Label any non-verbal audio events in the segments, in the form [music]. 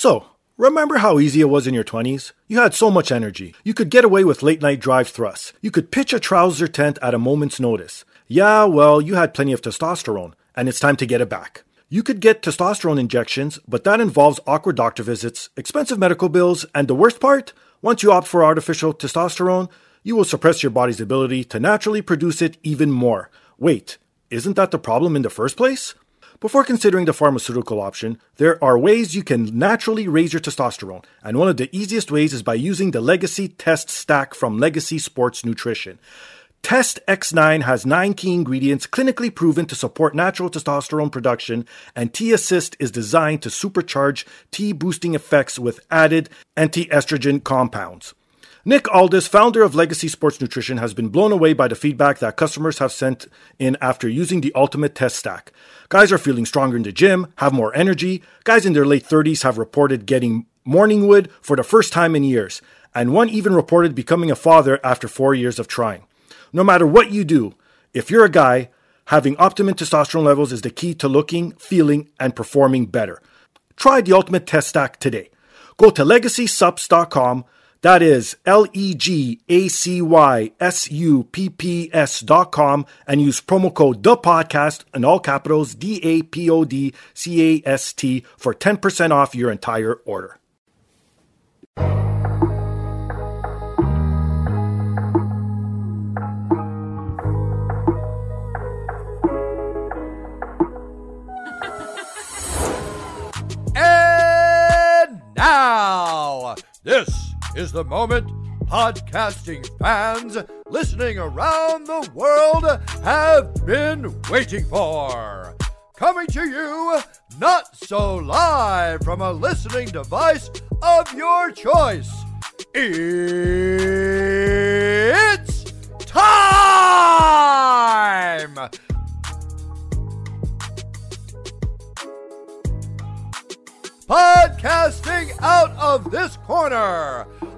So, remember how easy it was in your 20s? You had so much energy. You could get away with late night drive thrusts. You could pitch a trouser tent at a moment's notice. Yeah, well, you had plenty of testosterone, and it's time to get it back. You could get testosterone injections, but that involves awkward doctor visits, expensive medical bills, and the worst part? Once you opt for artificial testosterone, you will suppress your body's ability to naturally produce it even more. Wait, isn't that the problem in the first place? Before considering the pharmaceutical option, there are ways you can naturally raise your testosterone, and one of the easiest ways is by using the Legacy Test Stack from Legacy Sports Nutrition. Test X9 has nine key ingredients clinically proven to support natural testosterone production, and T Assist is designed to supercharge T boosting effects with added anti estrogen compounds. Nick Aldis, founder of Legacy Sports Nutrition, has been blown away by the feedback that customers have sent in after using the ultimate test stack. Guys are feeling stronger in the gym, have more energy. Guys in their late 30s have reported getting morning wood for the first time in years, and one even reported becoming a father after four years of trying. No matter what you do, if you're a guy, having optimum testosterone levels is the key to looking, feeling, and performing better. Try the ultimate test stack today. Go to legacysupps.com that is L E G A C Y S U P P S dot com and use promo code the podcast in all capitals D A P O D C A S T for 10% off your entire order. And now, this is the moment podcasting fans listening around the world have been waiting for. Coming to you, not so live from a listening device of your choice. It's time! Podcasting out of this corner,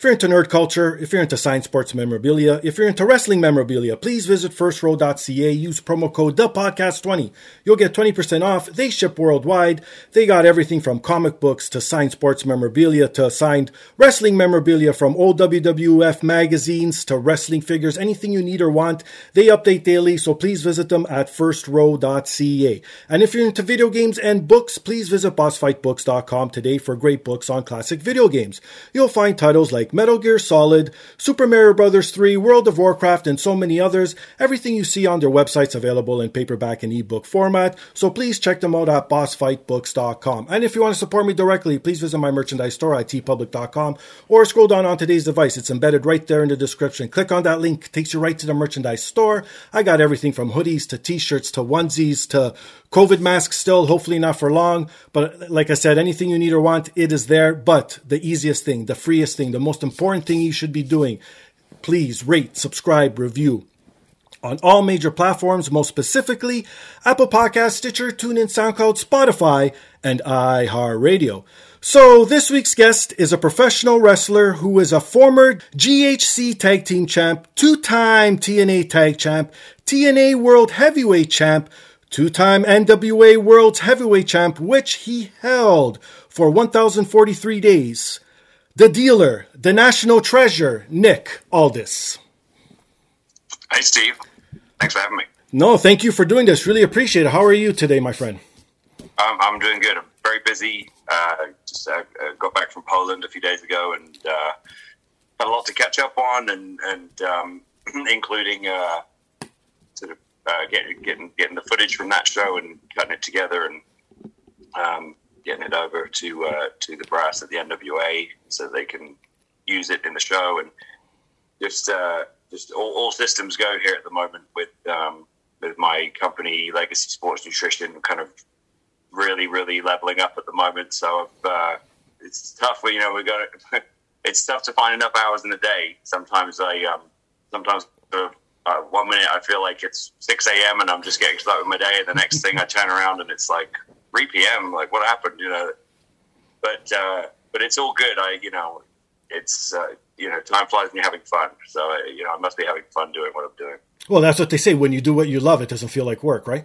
If you're into nerd culture, if you're into science sports memorabilia, if you're into wrestling memorabilia, please visit firstrow.ca. Use promo code ThePodcast20. You'll get 20% off. They ship worldwide. They got everything from comic books to science sports memorabilia to signed wrestling memorabilia from old WWF magazines to wrestling figures, anything you need or want. They update daily, so please visit them at firstrow.ca. And if you're into video games and books, please visit bossfightbooks.com today for great books on classic video games. You'll find titles like Metal Gear Solid, Super Mario Bros. 3, World of Warcraft, and so many others. Everything you see on their website's available in paperback and ebook format, so please check them out at bossfightbooks.com. And if you want to support me directly, please visit my merchandise store at teepublic.com or scroll down on today's device. It's embedded right there in the description. Click on that link, takes you right to the merchandise store. I got everything from hoodies to t-shirts to onesies to COVID masks still, hopefully not for long. But like I said, anything you need or want, it is there. But the easiest thing, the freest thing, the most important thing you should be doing, please rate, subscribe, review on all major platforms, most specifically Apple Podcasts, Stitcher, TuneIn, SoundCloud, Spotify, and iHeartRadio. So this week's guest is a professional wrestler who is a former GHC Tag Team Champ, two-time TNA Tag Champ, TNA World Heavyweight Champ, two-time NWA World Heavyweight Champ, which he held for 1,043 days. The dealer, the national treasure, Nick Aldis. Hey, Steve. Thanks for having me. No, thank you for doing this. Really appreciate it. How are you today, my friend? Um, I'm doing good. I'm very busy. Uh, just uh, uh, got back from Poland a few days ago and uh, had a lot to catch up on, and and um, [clears throat] including uh, uh, getting getting getting the footage from that show and cutting it together and um, getting it over to uh, to the brass at the NWA so they can use it in the show and just uh, just all, all systems go here at the moment with um, with my company Legacy Sports Nutrition kind of really really leveling up at the moment. So uh, it's tough. You know, we got [laughs] it's tough to find enough hours in the day. Sometimes I um, sometimes uh, one minute I feel like it's six a.m. and I'm just getting started with my day, and the next thing I turn around and it's like three p.m. Like what happened? You know, but uh, but it's all good. I you know it's uh, you know time flies when you're having fun. So uh, you know I must be having fun doing what I'm doing. Well, that's what they say. When you do what you love, it doesn't feel like work, right?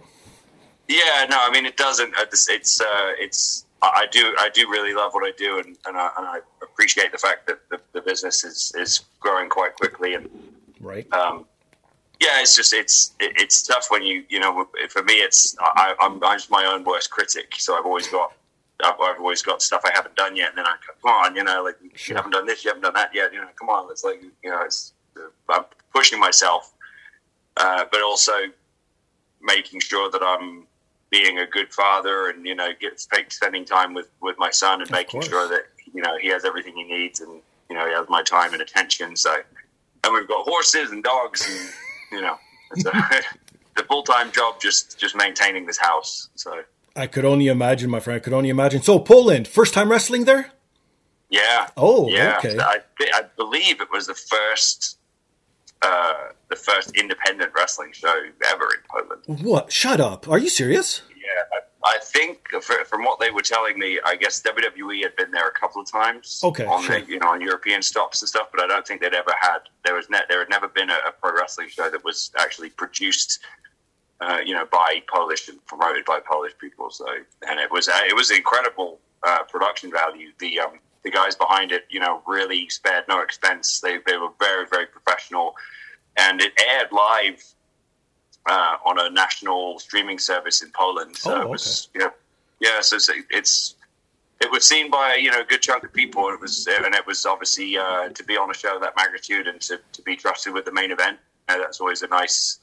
Yeah, no, I mean it doesn't. It's it's uh, it's I do I do really love what I do, and, and, I, and I appreciate the fact that the, the, business is, is growing quite quickly. And right, um, yeah, it's just it's it's tough when you you know for me it's I, am I'm just my own worst critic, so I've always got I've, I've, always got stuff I haven't done yet, and then I come on, you know, like sure. you haven't done this, you haven't done that yet, you know, come on, it's like you know, it's I'm pushing myself, uh, but also making sure that I'm being a good father and you know get spending time with with my son and of making course. sure that you know he has everything he needs and you know he has my time and attention so and we've got horses and dogs and you know it's a, [laughs] the full-time job just just maintaining this house so i could only imagine my friend i could only imagine so poland first time wrestling there yeah oh yeah okay. I, I believe it was the first uh, the first independent wrestling show ever in Poland. What? Shut up! Are you serious? I think for, from what they were telling me, I guess WWE had been there a couple of times. Okay, on sure. the, you know on European stops and stuff, but I don't think they'd ever had there was ne- there had never been a, a pro wrestling show that was actually produced. Uh, you know, by Polish and promoted by Polish people. So, and it was uh, it was incredible uh, production value. The um, the guys behind it, you know, really spared no expense. They, they were very, very professional. And it aired live uh, on a national streaming service in Poland. So oh, okay. it was, yeah, yeah. So it's, it was seen by you know a good chunk of people. It was, and it was obviously uh, to be on a show of that magnitude and to, to be trusted with the main event. That's always a nice.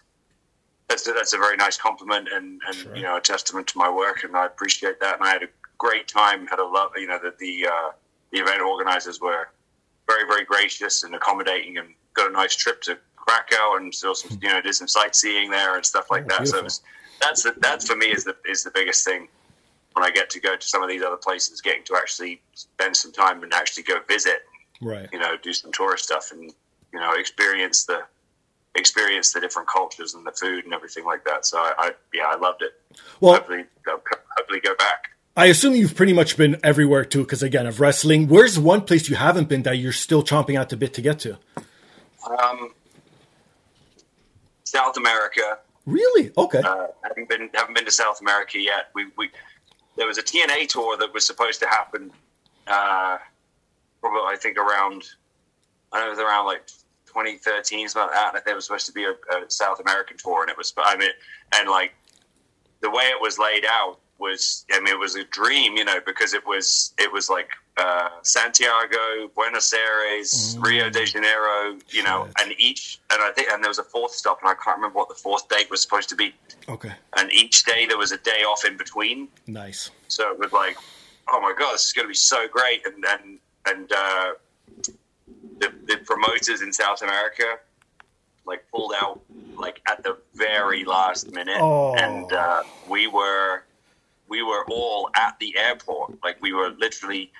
That's a, that's a very nice compliment and, and sure. you know a testament to my work, and I appreciate that. And I had a great time. Had a love, you know, the the uh, the event organizers were very, very gracious and accommodating, and got a nice trip to Krakow and still some, you know, did some sightseeing there and stuff like oh, that. Beautiful. So was, that's the, that's for me is the is the biggest thing when I get to go to some of these other places, getting to actually spend some time and actually go visit, right? You know, do some tourist stuff and you know experience the experience the different cultures and the food and everything like that. So I, I yeah, I loved it. Well, hopefully, hopefully go back. I assume you've pretty much been everywhere too, because again, of wrestling. Where's one place you haven't been that you're still chomping at the bit to get to? Um, South America. Really? Okay. Uh, haven't been haven't been to South America yet. We we there was a TNA tour that was supposed to happen. Uh, probably I think around I know it was around like 2013, something like that. And I think it was supposed to be a, a South American tour, and it was I mean, and like the way it was laid out was I mean it was a dream, you know, because it was it was like uh, Santiago, Buenos Aires, mm. Rio de Janeiro, you know, and each and I think and there was a fourth stop and I can't remember what the fourth date was supposed to be. Okay. And each day there was a day off in between. Nice. So it was like, oh my god, this is going to be so great, and and and uh, the the promoters in South America like pulled out like at the very last minute, oh. and uh, we were we were all at the airport. Like we were literally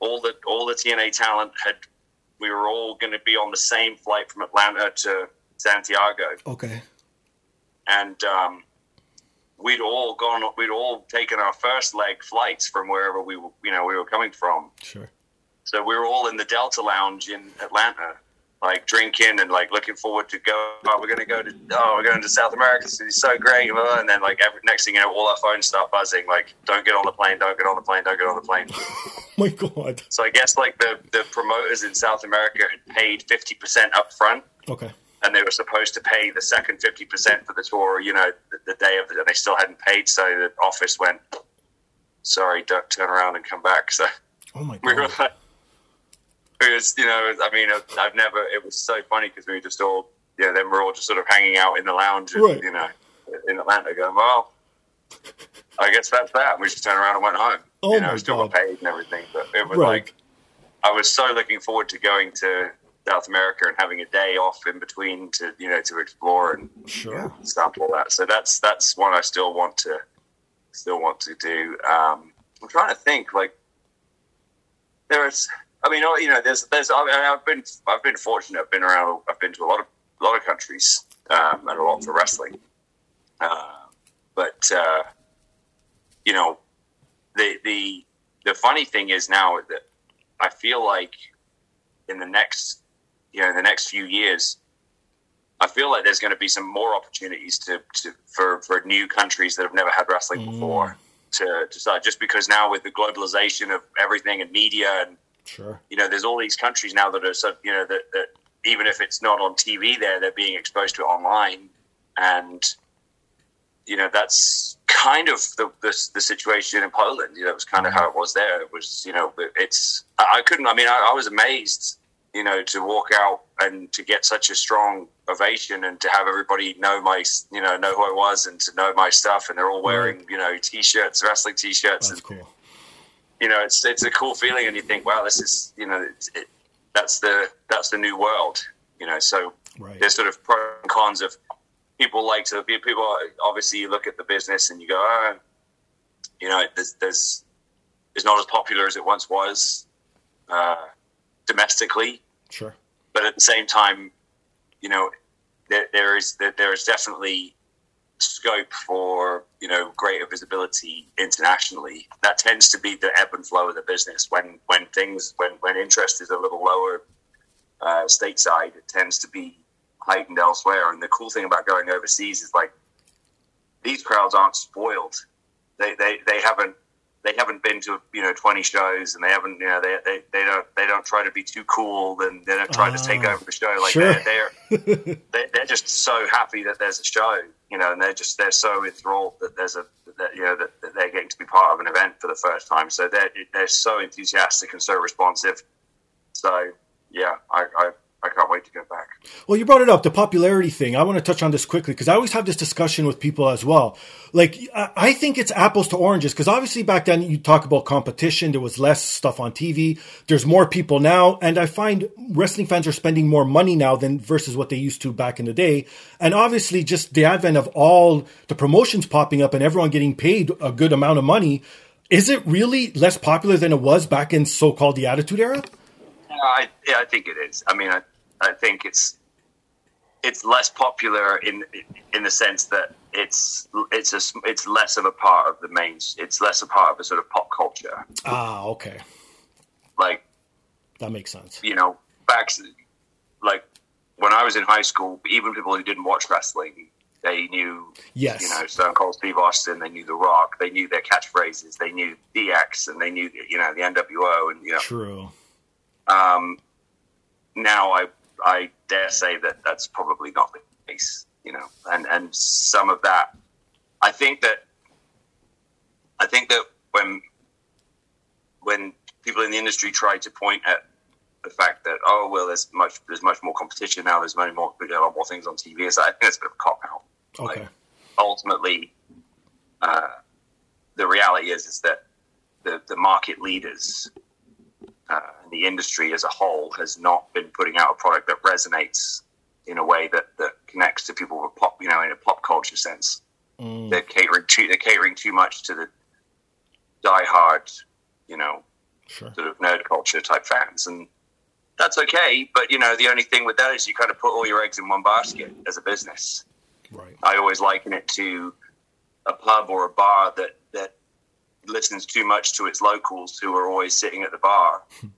all the all the TNA talent had. We were all going to be on the same flight from Atlanta to Santiago. Okay. And um, we'd all gone. We'd all taken our first leg flights from wherever we were. You know, we were coming from. Sure. So we were all in the Delta Lounge in Atlanta like drinking and like looking forward to go. Oh, we're going to go to oh, we're going to South America. It's so great. And then like every, next thing you know, all our phones start buzzing. Like, don't get on the plane. Don't get on the plane. Don't get on the plane. [laughs] oh my god. So I guess like the the promoters in South America had paid fifty percent up front. Okay. And they were supposed to pay the second fifty percent for the tour. You know, the, the day of the, and they still hadn't paid. So the office went, sorry, don't turn around and come back. So. Oh my god. [laughs] We were like, it was, you know, I mean, I've never. It was so funny because we were just all, yeah. Then we're all just sort of hanging out in the lounge, and, right. you know, in Atlanta, going, "Well, I guess that's that." And we just turned around and went home. Oh you know, my still God. got paid and everything, but it was Right. like I was so looking forward to going to South America and having a day off in between to you know to explore and Sure. stuff all that. So that's that's one I still want to still want to do. Um, I'm trying to think like there's. I mean, you know, there's there's. I mean, I've been I've been fortunate. I've been around. I've been to a lot of a lot of countries um, and a lot for wrestling. Uh, but uh, you know, the the the funny thing is now that I feel like in the next you know in the next few years I feel like there's going to be some more opportunities to, to for, for new countries that have never had wrestling Mm. before to, to start. Just because now with the globalization of everything and media, and Sure. you know, there's all these countries now that are so you know that, that even if it's not on TV, there they're being exposed to it online, and you know that's kind of the the, the situation in Poland. You know, it was kind of how it was there. It was you know, it's I I couldn't. I mean, I, I was amazed. You know, to walk out and to get such a strong ovation and to have everybody know my, you know, know who I was and to know my stuff, and they're all wearing, you know, t-shirts, wrestling t-shirts, That's and cool. You know, it's it's a cool feeling, and you think, wow, this is, you know, it, that's the that's the new world, you know. So Right. there's sort of pros and cons of people like to be people. Obviously, you look at the business and you go, oh, you know, there's there's it's not as popular as it once was uh, domestically, Sure. but at the same time, you know, there, there is there, there is definitely scope for you know greater visibility internationally. That tends to be the ebb and flow of the business. When when things when when interest is a little lower uh, stateside, it tends to be heightened elsewhere. And the cool thing about going overseas is like these crowds aren't spoiled. They they, they haven't they haven't been to you know twenty shows and they haven't you know they, they, they don't they don't try to be too cool and they don't try to take Ah, over the show like sure. they're they're [laughs] they're just so happy that there's a show, you know, and they're just they're so enthralled that there's a that you know that, that they're getting to be part of an event for the first time. So they're they're so enthusiastic and so responsive. So yeah, I I, I can't wait to go back. Well, you brought it up, the popularity thing. I want to touch on this quickly because I always have this discussion with people as well. Like, I I think it's apples to oranges because obviously back then you talk about competition. There was less stuff on TV. There's more people now. And I find wrestling fans are spending more money now than versus what they used to back in the day. And obviously just the advent of all the promotions popping up and everyone getting paid a good amount of money. Is it really less popular than it was back in so-called the Attitude Era? Yeah, I, yeah, I think it is. I mean, I, I think it's it's less popular in in the sense that it's it's a it's less of a part of the main. It's less a part of a sort of pop culture. Ah, okay. Like That makes sense. you know, back like when I was in high school, even people who didn't watch wrestling, they knew Yes. you know Stone Cold Steve Austin, they knew The Rock, they knew their catchphrases, they knew DX, and they knew you know the NWO, and you know True. um, now I I dare say that that's probably not the case, you know, and and some of that, I think that I think that when when people in the industry try to point at the fact that oh well there's much there's much more competition now there's many more a lot more things on TV so I think it's a bit of a cop out Okay. Like, ultimately, uh, the reality is is that the the market leaders uh, and the industry as a whole has not been putting out a product that resonates in a way that, that connects to people with pop, you know, in a pop culture sense. Mm, They're catering too, they're catering too much to the diehard, you know, sure. sort of nerd culture type fans, and that's okay. But you know, the only thing with that is you kind of put all your eggs in one basket as a business. Right. I always liken it to a pub or a bar that that listens too much to its locals who are always sitting at the bar. [laughs]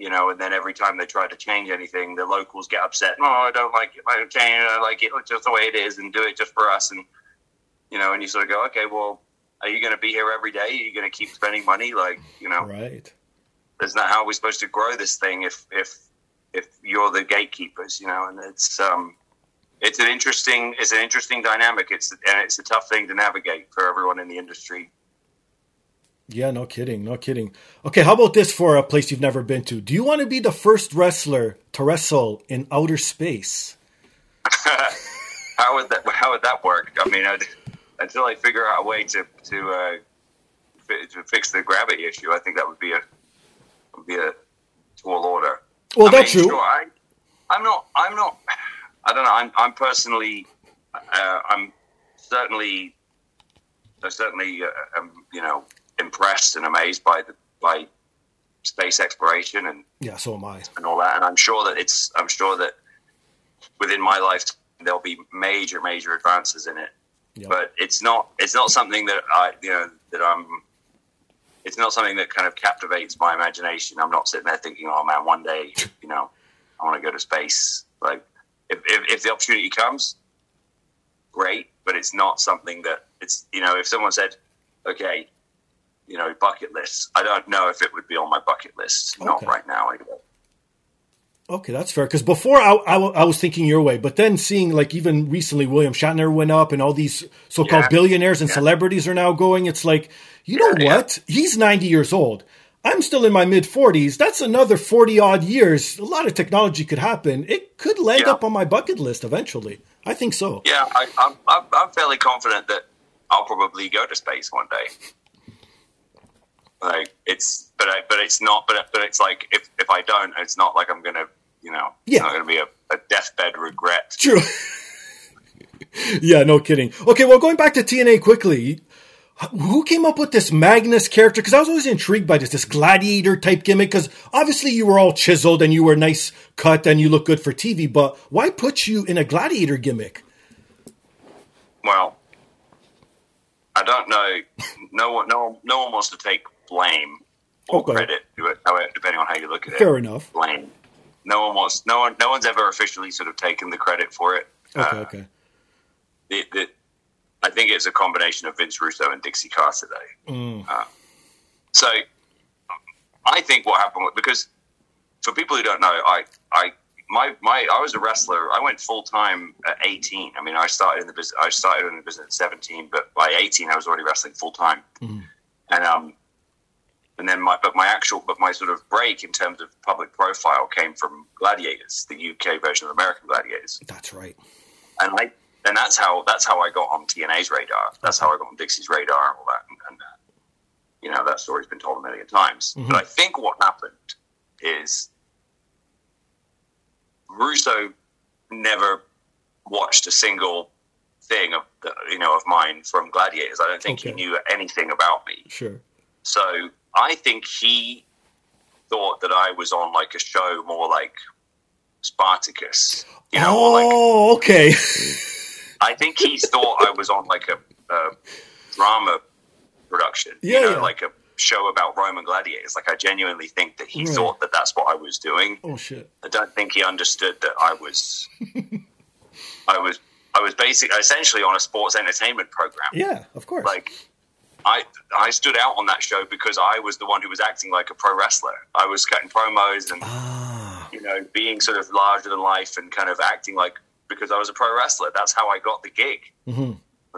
You know, and then every time they try to change anything, the locals get upset. No, I don't like it. I don't change it. I like it just the way it is, and do it just for us. And you know, and you sort of go, okay, well, are you going to be here every day? Are you going to keep spending money? Like, you know, Right. isn't that how we're supposed to grow this thing if if if you're the gatekeepers you know and it's um it's an interesting it's an interesting dynamic it's and it's a tough thing to navigate for everyone in the industry Yeah, no kidding, no kidding. Okay, how about this for a place you've never been to? Do you want to be the first wrestler to wrestle in outer space? [laughs] how would that how would that work? I mean, I'd, until I figure out a way to to uh, fi- to fix the gravity issue, I think that would be a would be a tall order. Well, I that's mean, true. Sure, I, I'm not. I'm not. I don't know. I'm. I'm personally. Uh, I'm certainly. I certainly. Uh, am, you know, impressed and amazed by the by space exploration and Yeah, so am I. and all that. And I'm sure that it's. I'm sure that within my lifetime there'll be major, major advances in it. Yeah. But it's not. It's not something that I. You know that I'm. It's not something that kind of captivates my imagination. I'm not sitting there thinking, "Oh man, one day, [laughs] you know, I want to go to space." Like, if, if, if the opportunity comes, great. But it's not something that it's. You know, if someone said, "Okay," you know, bucket list. I don't know if it would be on my bucket list. Not right now. Anyway. Okay, that's fair. Because before I, I, I was thinking your way, but then seeing like even recently William Shatner went up and all these so-called Yeah. billionaires and Yeah. celebrities are now going. It's like, you know Yeah, what? He's 90 years old. I'm still in my mid 40s. That's another 40 odd years. A lot of technology could happen. It could land Yeah. up on my bucket list eventually. I think so. Yeah, I, I'm, I'm fairly confident that I'll probably go to space one day. Like it's, but I, but it's not, but but it's like if if I don't, it's not like I'm gonna, you know, Yeah. it's not gonna be a, a deathbed regret. True. [laughs] yeah, no kidding. Okay, well, going back to TNA quickly, who came up with this Magnus character? Because I was always intrigued by this, this gladiator type gimmick. Because obviously you were all chiseled and you were nice cut and you look good for TV, but why put you in a gladiator gimmick? Well, I don't know. No one, no, one- no one wants to take blame or Okay. credit, depending on how you look at it. Fair enough. Blame. No one wants. No one. No one's ever officially sort of taken the credit for it. Okay, Uh, okay. the, the, I think it's a combination of Vince Russo and Dixie Carter Day. Mm. Uh, so I think what happened was because for people who don't know, I, I, my, my, I was a wrestler. I went full time at 18. I mean, I started in the business. I started in the business at 17, but by 18, I was already wrestling full time. Mhm. And um, and then my, but my actual, but my sort of break in terms of public profile came from Gladiators, the UK version of American Gladiators That's right. and I and that's how that's how I got on TNA's radar. That's how I got on Dixie's radar and all that. And, and uh, you know that story's been told a million times. Mhm. But I think what happened is Russo never watched a single thing of the, you know of mine from Gladiators. I don't think Okay. he knew anything about me. Sure. So I think he thought that I was on like a show more like Spartacus. You know, or like oh, okay. [laughs] I think he thought I was on like a, a drama production, Yeah, you know, yeah. like a show about Roman gladiators. Like I genuinely think that he Right. thought that that's what I was doing. oh, shit. I don't think he understood that I was, [laughs] I was, I was basically essentially on a sports entertainment program. Yeah, of course. Like I, I stood out on that show because I was the one who was acting like a pro wrestler. I was cutting promos and ah, you know, being sort of larger than life and kind of acting like because I was a pro wrestler. That's how I got the gig. hmm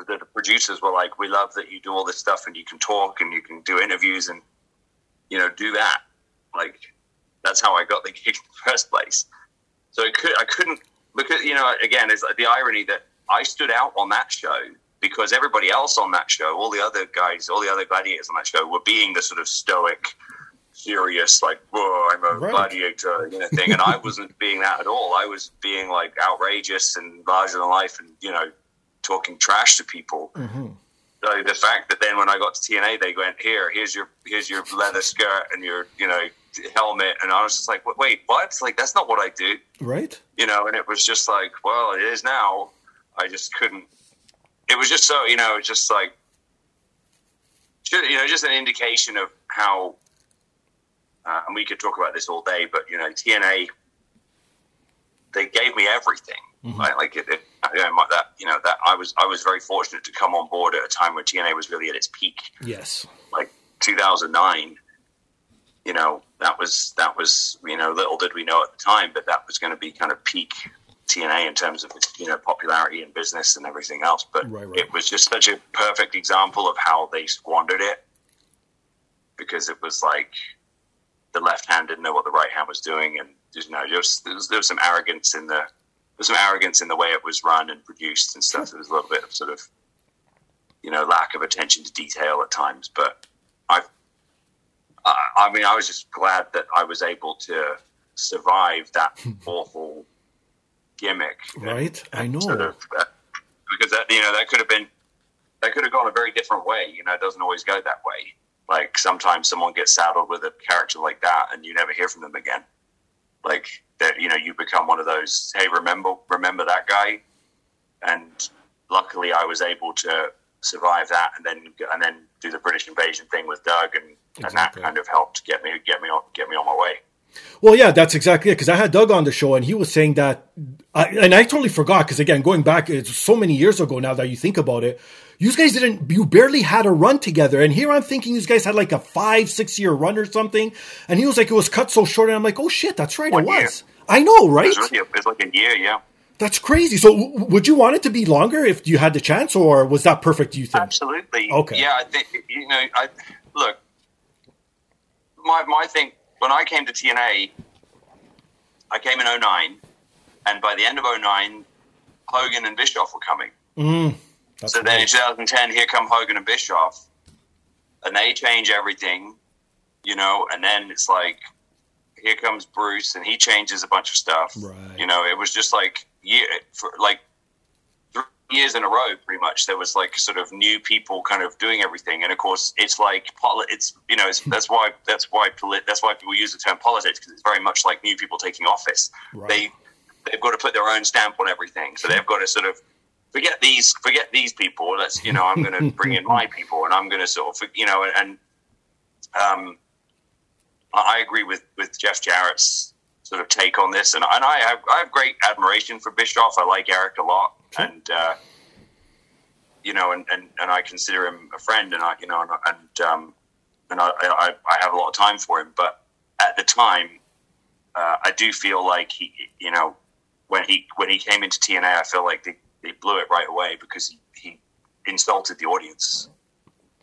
The, the producers were like, "We love that you do all this stuff and you can talk and you can do interviews and you know do that." Like that's how I got the [laughs] gig in the first place. So it could I couldn't because you know again it's like the irony that I stood out on that show because everybody else on that show, all the other guys, all the other gladiators on that show were being the sort of stoic, serious, like, whoa, I'm a Right. gladiator, you know, thing. And I wasn't being that at all. I was being like outrageous and larger than life and, you know, talking trash to people. hmm So the fact that then when I got to TNA, they went, here, here's your, here's your leather skirt and your, you know, helmet. And I was just like, wait, what? Like, that's not what I do Right? you know, and it was just like, well, it is now. I just couldn't. It was just so, you know, just like, you know, just an indication of how. Uh, and we could talk about this all day, but you know, TNA, they gave me everything. Mhm. Right? Like it, it, you know, my- that, you know, that I was, I was very fortunate to come on board at a time when TNA was really at its peak Yes. like 2009 you know that was that was you know little did we know at the time but that was going to be kind of peak TNA in terms of you know popularity and business and everything else but Right, right. it was just such a perfect example of how they squandered it because it was like the left hand didn't know what the right hand was doing and you know just there was, there was some arrogance in the was some arrogance in the way it was run and produced and stuff. There was a little bit of sort of, you know, lack of attention to detail at times. But I, I, mean, I was just glad that I was able to survive that awful gimmick. Right, I know. Sort of, uh, because that you know that could have been that could have gone a very different way. You know, it doesn't always go that way. Like sometimes someone gets saddled with a character like that, and you never hear from them again. Like that, you know, you become one of those. Hey, remember, remember that guy? And luckily, I was able to survive that, and then and then do the British invasion thing with Doug, and, exactly. and that kind of helped get me get me on get me on my way. Well, yeah, that's exactly it. Because I had Doug on the show, and he was saying that, I, and I totally forgot. Because again, going back, it's so many years ago now that you think about it. You guys didn't, you barely had a run together. And here I'm thinking you guys had like a five, six year run or something. And he was like, it was cut so short. And I'm like, oh shit, that's right, One it year. was. I know, right? It was, really, it was like a year, yeah. That's crazy. So, w- would you want it to be longer if you had the chance, or was that perfect? Do you think? Absolutely. Okay. Yeah, I think you know. I look. My my thing when I came to TNA, I came in 09, and by the end of 09, Hogan and Bischoff were coming. Mm, so right. then in 2010, here come Hogan and Bischoff, and they change everything, you know, and then it's like, here comes Bruce, and he changes a bunch of stuff. Right. You know, it was just like year for like three years in a row, pretty much. There was like sort of new people kind of doing everything, and of course, it's like it's you know it's, that's why that's why that's why people use the term politics because it's very much like new people taking office. Right. They they've got to put their own stamp on everything, so they've got to sort of forget these forget these people. Let's you know I'm going [laughs] to bring in my people, and I'm going to sort of you know and um, I agree with with Jeff Jarrett's sort of take on this, and, and I have I have great admiration for Bischoff. I like Eric a lot and uh, you know, and, and, and I consider him a friend, and I you know, and and, um, and I, I, I have a lot of time for him. But at the time, uh, I do feel like he, you know, when he when he came into TNA, I feel like they, they blew it right away because he, he insulted the audience.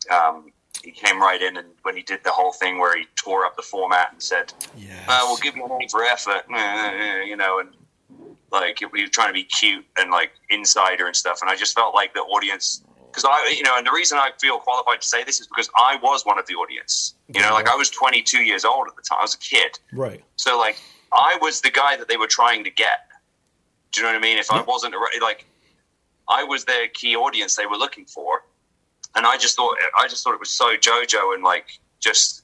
Um, he came right in, and when he did the whole thing where he tore up the format and said, yes. uh, "We'll give you an A for effort," [laughs] you know, and like we were trying to be cute and like insider and stuff. And I just felt like the audience, because I, you know, and the reason I feel qualified to say this is because I was one of the audience. You know, like I was 22 years old at the time. I was a kid. Right. So like I was the guy that they were trying to get. Do you know what I mean? If I wasn't like, I was their key audience they were looking for, and I just thought I just thought it was so JoJo and like just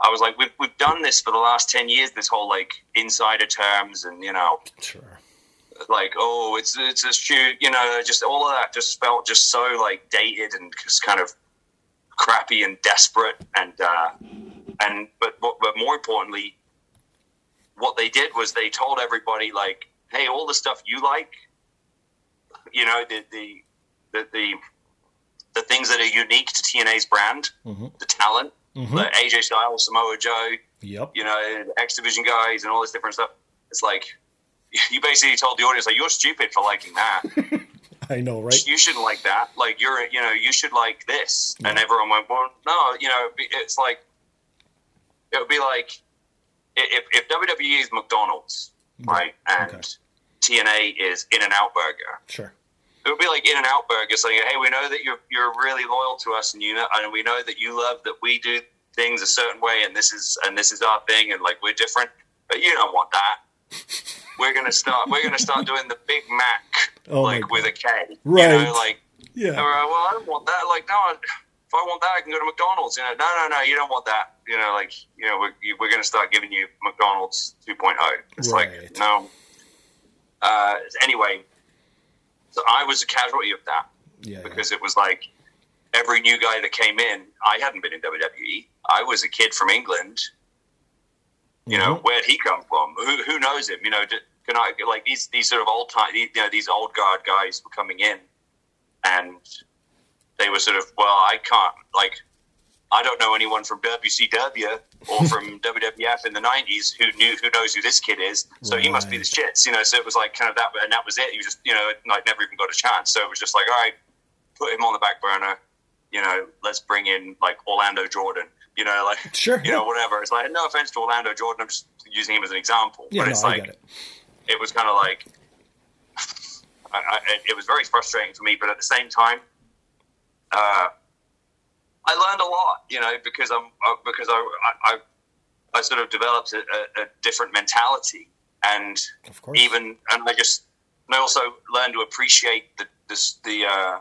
I was like, we've we've done this for the last ten years. This whole like insider terms and you know, sure like oh it's it's a shoot you know just all of that just felt just so like dated and just kind of crappy and desperate and uh, and but but more importantly what they did was they told everybody like hey all the stuff you like you know the the the the, the things that are unique to TNA's brand mm-hmm. the talent mm-hmm. the AJ Styles Samoa Joe yep you know X Division guys and all this different stuff it's like [laughs] you basically told the audience like you're stupid for liking that. [laughs] I know, right? You shouldn't like that. Like you're, you know, you should like this. Yeah. And everyone went, well, no, you know, it's like it would be like if, if WWE is McDonald's, right, and okay. TNA is In-N-Out Burger. Sure. It would be like In-N-Out Burger saying, "Hey, we know that you're you're really loyal to us, and you know, and we know that you love that we do things a certain way, and this is and this is our thing, and like we're different, but you don't want that." [laughs] we're gonna start we're gonna start doing the Big Mac oh like with a K. Right. You know, like yeah. Like, well, I don't want that. Like, no, if I want that, I can go to McDonald's. You know, no, no, no, you don't want that. You know, like, you know, we're, we're going to start giving you McDonald's 2.0. It's right. like, no. Uh, anyway, so I was a casualty of that yeah, because yeah. it was like every new guy that came in, I hadn't been in WWE. I was a kid from England you know, mm-hmm. where'd he come from? Who, who knows him? You know, can I like these these sort of old time, you know, these old guard guys were coming in, and they were sort of, well, I can't like, I don't know anyone from WCW or [laughs] from WWF in the '90s who knew who knows who this kid is, so right. he must be the shits, you know. So it was like kind of that, and that was it. You just, you know, like never even got a chance. So it was just like, all right, put him on the back burner. You know, let's bring in like Orlando Jordan you know, like [laughs] sure, you know, whatever. It's like no offense to Orlando Jordan, I'm just using him as an example, yeah, but it's no, like it. it. was kind of like [sighs] I, I, it was very frustrating for me. But at the same time, uh, I learned a lot, you know, because I'm uh, because I, I I sort of developed a, a, a different mentality, and even and I just and I also learned to appreciate the the the, uh,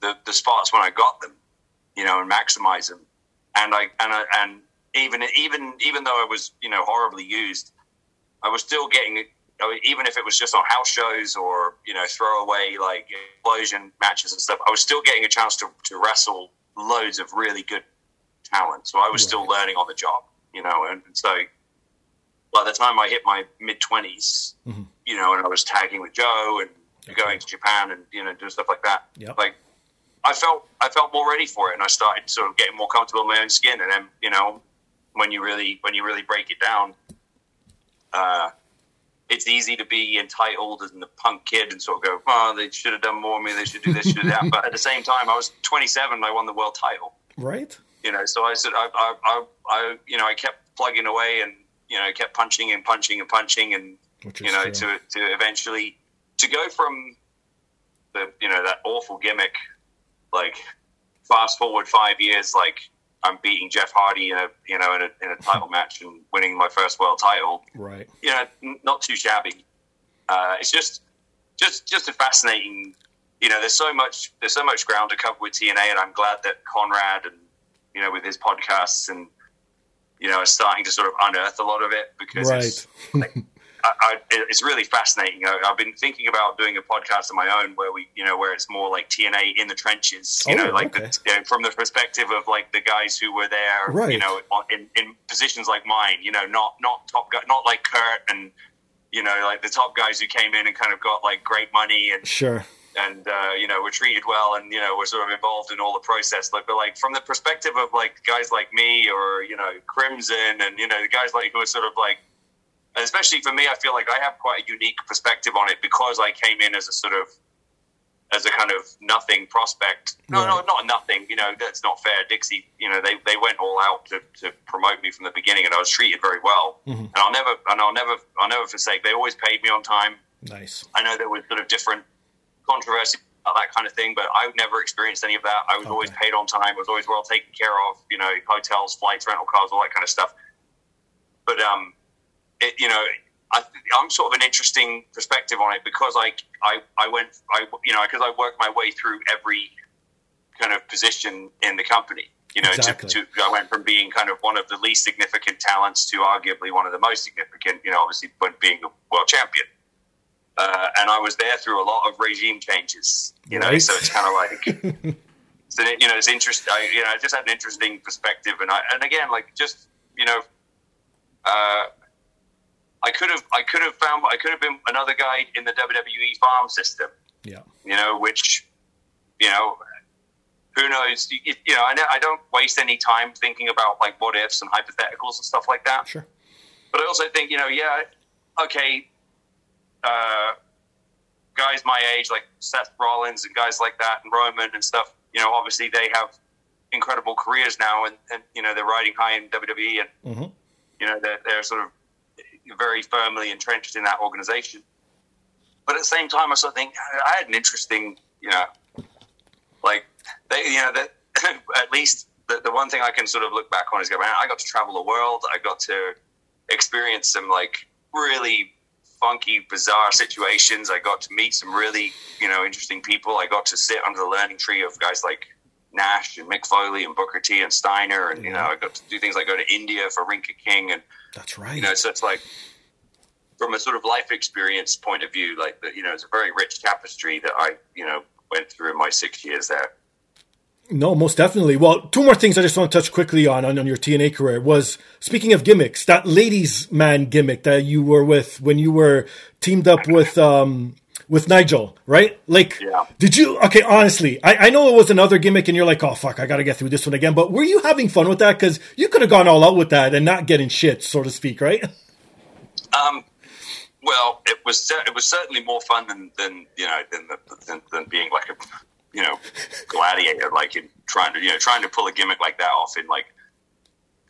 the the spots when I got them, you know, and maximize them, and I and I, and even even even though I was you know horribly used, I was still getting even if it was just on house shows or you know throwaway like Xplosion matches and stuff, I was still getting a chance to, to wrestle loads of really good talent. So I was right. still learning on the job, you know. And, and so by the time I hit my mid 20s mm-hmm. you know, and I was tagging with Joe and okay. going to Japan and you know doing stuff like that, yep. like I felt I felt more ready for it, and I started sort of getting more comfortable in my own skin. And then you know, when you really when you really break it down. Uh, it's easy to be entitled and the punk kid and sort of go, oh, they should have done more me. They should do this, should do that. [laughs] but at the same time, I was 27 and I won the world title. Right. You know, so I said, I, I, I, I you know, I kept plugging away and, you know, kept punching and punching and punching and, you know, to, to eventually, to go from the, you know, that awful gimmick, like fast forward five years, like I'm beating Jeff Hardy in a you know in a, in a title [laughs] match and winning my first world title. Right. You know, not too shabby. Uh, it's just just just a fascinating. You know, there's so much there's so much ground to cover with TNA, and I'm glad that Conrad and you know with his podcasts and you know are starting to sort of unearth a lot of it because right. it's, like, [laughs] I, I, it's really fascinating. I, have been thinking about doing a podcast of my own where we, you know, where it's more like TNA in the trenches, you oh, know, like okay. the, you know, from the perspective of like the guys who were there, right. you know, in, in positions like mine, you know, not not top guy, not like Kurt and you know, like the top guys who came in and kind of got like great money and sure and uh, you know were treated well and you know were sort of involved in all the process like but like from the perspective of like guys like me or you know crimson and you know the guys like who are sort of like and especially for me, I feel like I have quite a unique perspective on it because I came in as a sort of as a kind of nothing prospect. No, yeah. no, not nothing. You know, that's not fair. Dixie, you know, they, they went all out to, to promote me from the beginning, and I was treated very well. Mm-hmm. And I'll never and I'll never I'll never forsake. They always paid me on time. Nice. I know there was sort of different controversy about that kind of thing, but I never experienced any of that. I was okay. always paid on time. I was always well taken care of. You know, hotels, flights, rental cars, all that kind of stuff. But um, it, you know, I, am sort of an interesting perspective on it because I, I, I went, I, you know, because I worked my way through every kind of position in the company. You know, exactly. to, to, I went from being kind of one of the least significant talents to arguably one of the most significant. You know, obviously, when being the world champion. Uh, and I was there through a lot of regime changes. You know, so it's kind of like, so you know, it's interesting. I, you know, I just had an interesting perspective, and I, and again, like just you know, uh, I could have I could have found I could have been another guy in the WWE farm system. Yeah, you know, which you know, who knows? You, you know, I, I don't waste any time thinking about like what ifs and hypotheticals and stuff like that. Sure. But I also think you know, yeah, okay, uh, guys my age like Seth Rollins and guys like that and Roman and stuff. You know, obviously they have incredible careers now, and, and you know they're riding high in WWE, and mm-hmm. you know they're, they're sort of very firmly entrenched in that organization. But at the same time, I sort of think I had an interesting, you know, like they, you know, that [coughs] at least the, the one thing I can sort of look back on is go, man, I got to travel the world. I got to experience some like really funky, bizarre situations. I got to meet some really, you know, interesting people. I got to sit under the learning tree of guys like Nash and Mick Foley and Booker T and Steiner, and you know, I got to do things like go to India for Ring Ka King and that's right. You know, so it's like from a sort of life experience point of view, like you know, it's a very rich tapestry that I you know went through in my six years there. No, most definitely. Well, two more things I just want to touch quickly on, on on your TNA career was speaking of gimmicks, that ladies man gimmick that you were with when you were teamed up [laughs] with um with Nigel, right? Like, yeah. did you? Okay, honestly, I, I know it was another gimmick, and you're like, oh fuck, I got to get through this one again. But were you having fun with that? Because you could have gone all out with that and not getting shit, so to speak, right? Um. Well, it was it was certainly more fun than than you know than than, than being like a you know gladiator, like in trying to you know trying to pull a gimmick like that off in like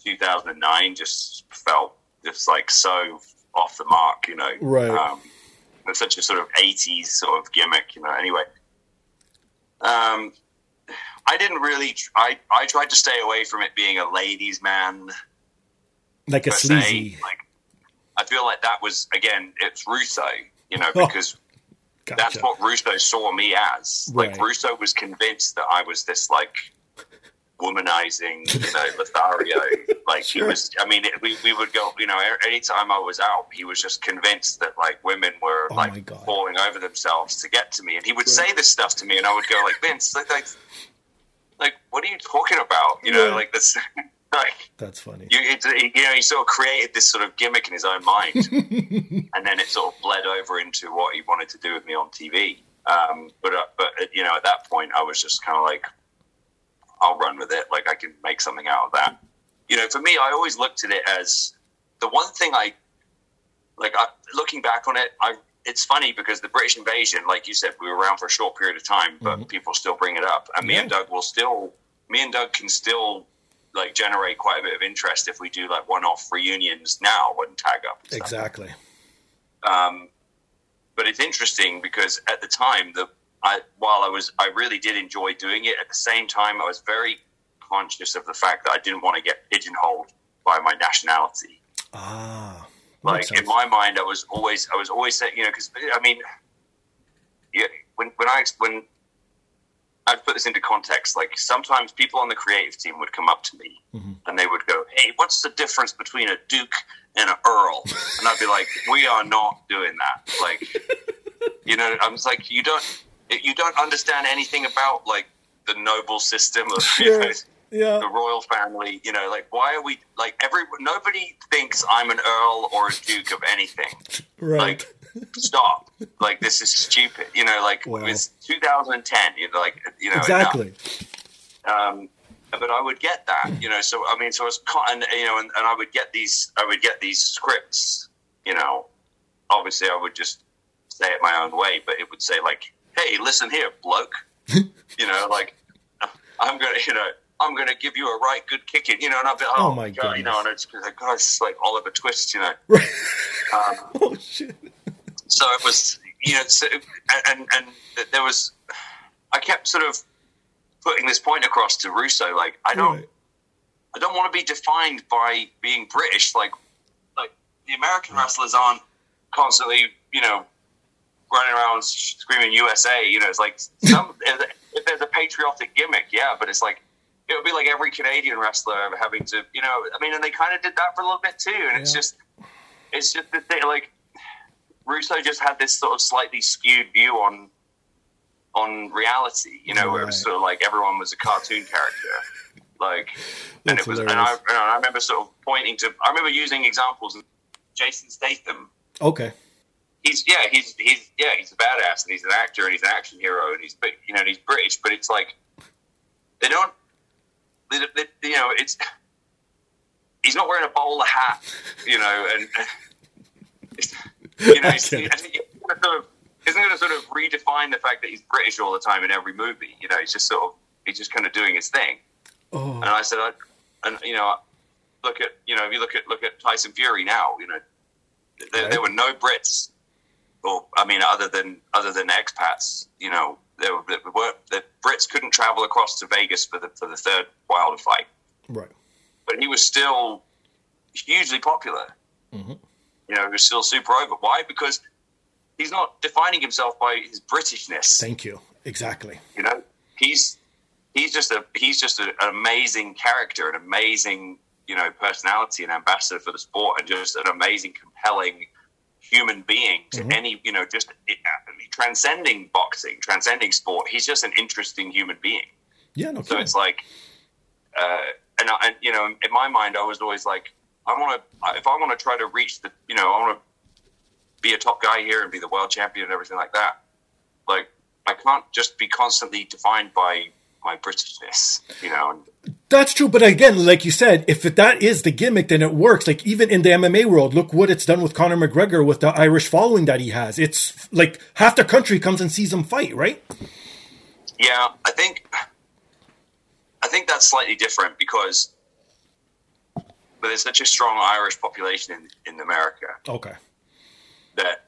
2009 just felt just like so off the mark, you know. Right. Um, there's such a sort of '80s sort of gimmick, you know. Anyway, um, I didn't really. I I tried to stay away from it being a ladies' man like a sleazy. se. Like, I feel like that was again, it's Russo, you know, Oh, because Gotcha. that's what Russo saw me as. Like Right. Russo was convinced that I was this like womanizing, you know, [laughs] Lothario. Like Sure. he was. I mean, we we would go. You know, anytime I was out, he was just convinced that like women were Oh like falling over themselves to get to me, and he would Right. say this stuff to me, and I would go like, Vince, like, like, like what are you talking about? You know, Yeah. like this, [laughs] like That's funny. you, it, you know, he sort of created this sort of gimmick in his own mind, [laughs] and then it sort of bled over into what he wanted to do with me on TV. Um, but uh, but uh, you know, at that point, I was just kind of like, I'll run with it. Like I can make something out of that. You know, for me, I always looked at it as the one thing I like. I, looking back on it, I it's funny because the British invasion, like you said, we were around for a short period of time, but people still bring it up, and me and Doug will still, me and Doug can still like generate quite a bit of interest if we do like one-off reunions now and tag up. and. Exactly. Um, but it's interesting because at the time, the I, while I was, I really did enjoy doing it. At the same time, I was very conscious of the fact that I didn't want to get pigeonholed by my nationality. Ah. Like in my mind, I was always, I was always saying, you know, because I mean, yeah, when when I when I put this into context, like sometimes people on the creative team would come up to me Mm-hmm. and they would go, "Hey, what's the difference between a duke and an earl?" And I'd be like, "We are not doing that." Like, [laughs] you know, I'm just like, you don't, you don't understand anything about like the noble system of know, Yeah. the royal family. You know, like why are we like every nobody thinks I'm an earl or a duke of anything Right. like stop like this is stupid you know like Wow. it's 2010 you know like you know exactly. um, but I would get that you know so I mean so I was and you know and, and I would get these I would get these scripts you know obviously I would just say it my own way but it would say like hey listen here bloke [laughs] you know like I'm gonna you know I'm gonna give you a right good kicking you know and I'd be oh, Oh, my god you know and it's like God it's like Oliver Twist you know Right. um, [laughs] oh shit. so it was you know so, and and there was i kept sort of putting this point across to russo like i don't Right. i don't want to be defined by being british like like the american wrestlers aren't constantly you know running around screaming usa you know it's like some [laughs] if there's a patriotic gimmick yeah but it's like it would be like every canadian wrestler having to you know i mean and they kind of did that for a little bit too and it's just it's just the thing like Russo just had this sort of slightly skewed view on on reality, you know, where it was sort of like everyone was a cartoon character, like, and That's it was, and I, and I remember sort of pointing to, I remember using examples. Jason Statham, Okay. He's yeah, he's he's yeah, he's a badass and he's an actor and he's an action hero and he's but you know and he's British, but it's like they don't, they, they, you know, it's he's not wearing a bowler hat, you know, and. [laughs] You know, I he's, get it. I think it's gonna sort of, isn't going to sort of redefine the fact that he's British all the time in every movie. You know, he's just sort of he's just kind of doing his thing. Oh. And I said, I, and you know, look at you know, if you look at look at Tyson Fury now, you know, there, Right. there were no Brits, or I mean, other than other than expats, you know, there were, there were the Brits couldn't travel across to Vegas for the for the third Wilder fight, Right. but he was still hugely popular. Mhm. You know, he was still super over. Why? Because he's not defining himself by his Britishness. Thank you. Exactly. You know, he's he's just a he's just a, an amazing character, an amazing you know personality, an ambassador for the sport, and just an amazing, compelling human being to Mhm. any you know just mean, transcending boxing, transcending sport. He's just an interesting human being. Yeah. No. So kidding. it's like, uh, and, I, and you know, in my mind, I was always like, I want to, if I want to try to reach the, you know, I want to be a top guy here and be the world champion and everything like that. Like, I can't just be constantly defined by my Britishness, you know. And That's true, but again, like you said, if that is the gimmick, then it works. Like even in the MMA world, look what it's done with Conor McGregor with the Irish following that he has. It's like half the country comes and sees him fight, right? yeah, I think, I think that's slightly different because but there's such a strong Irish population in, in America Okay. that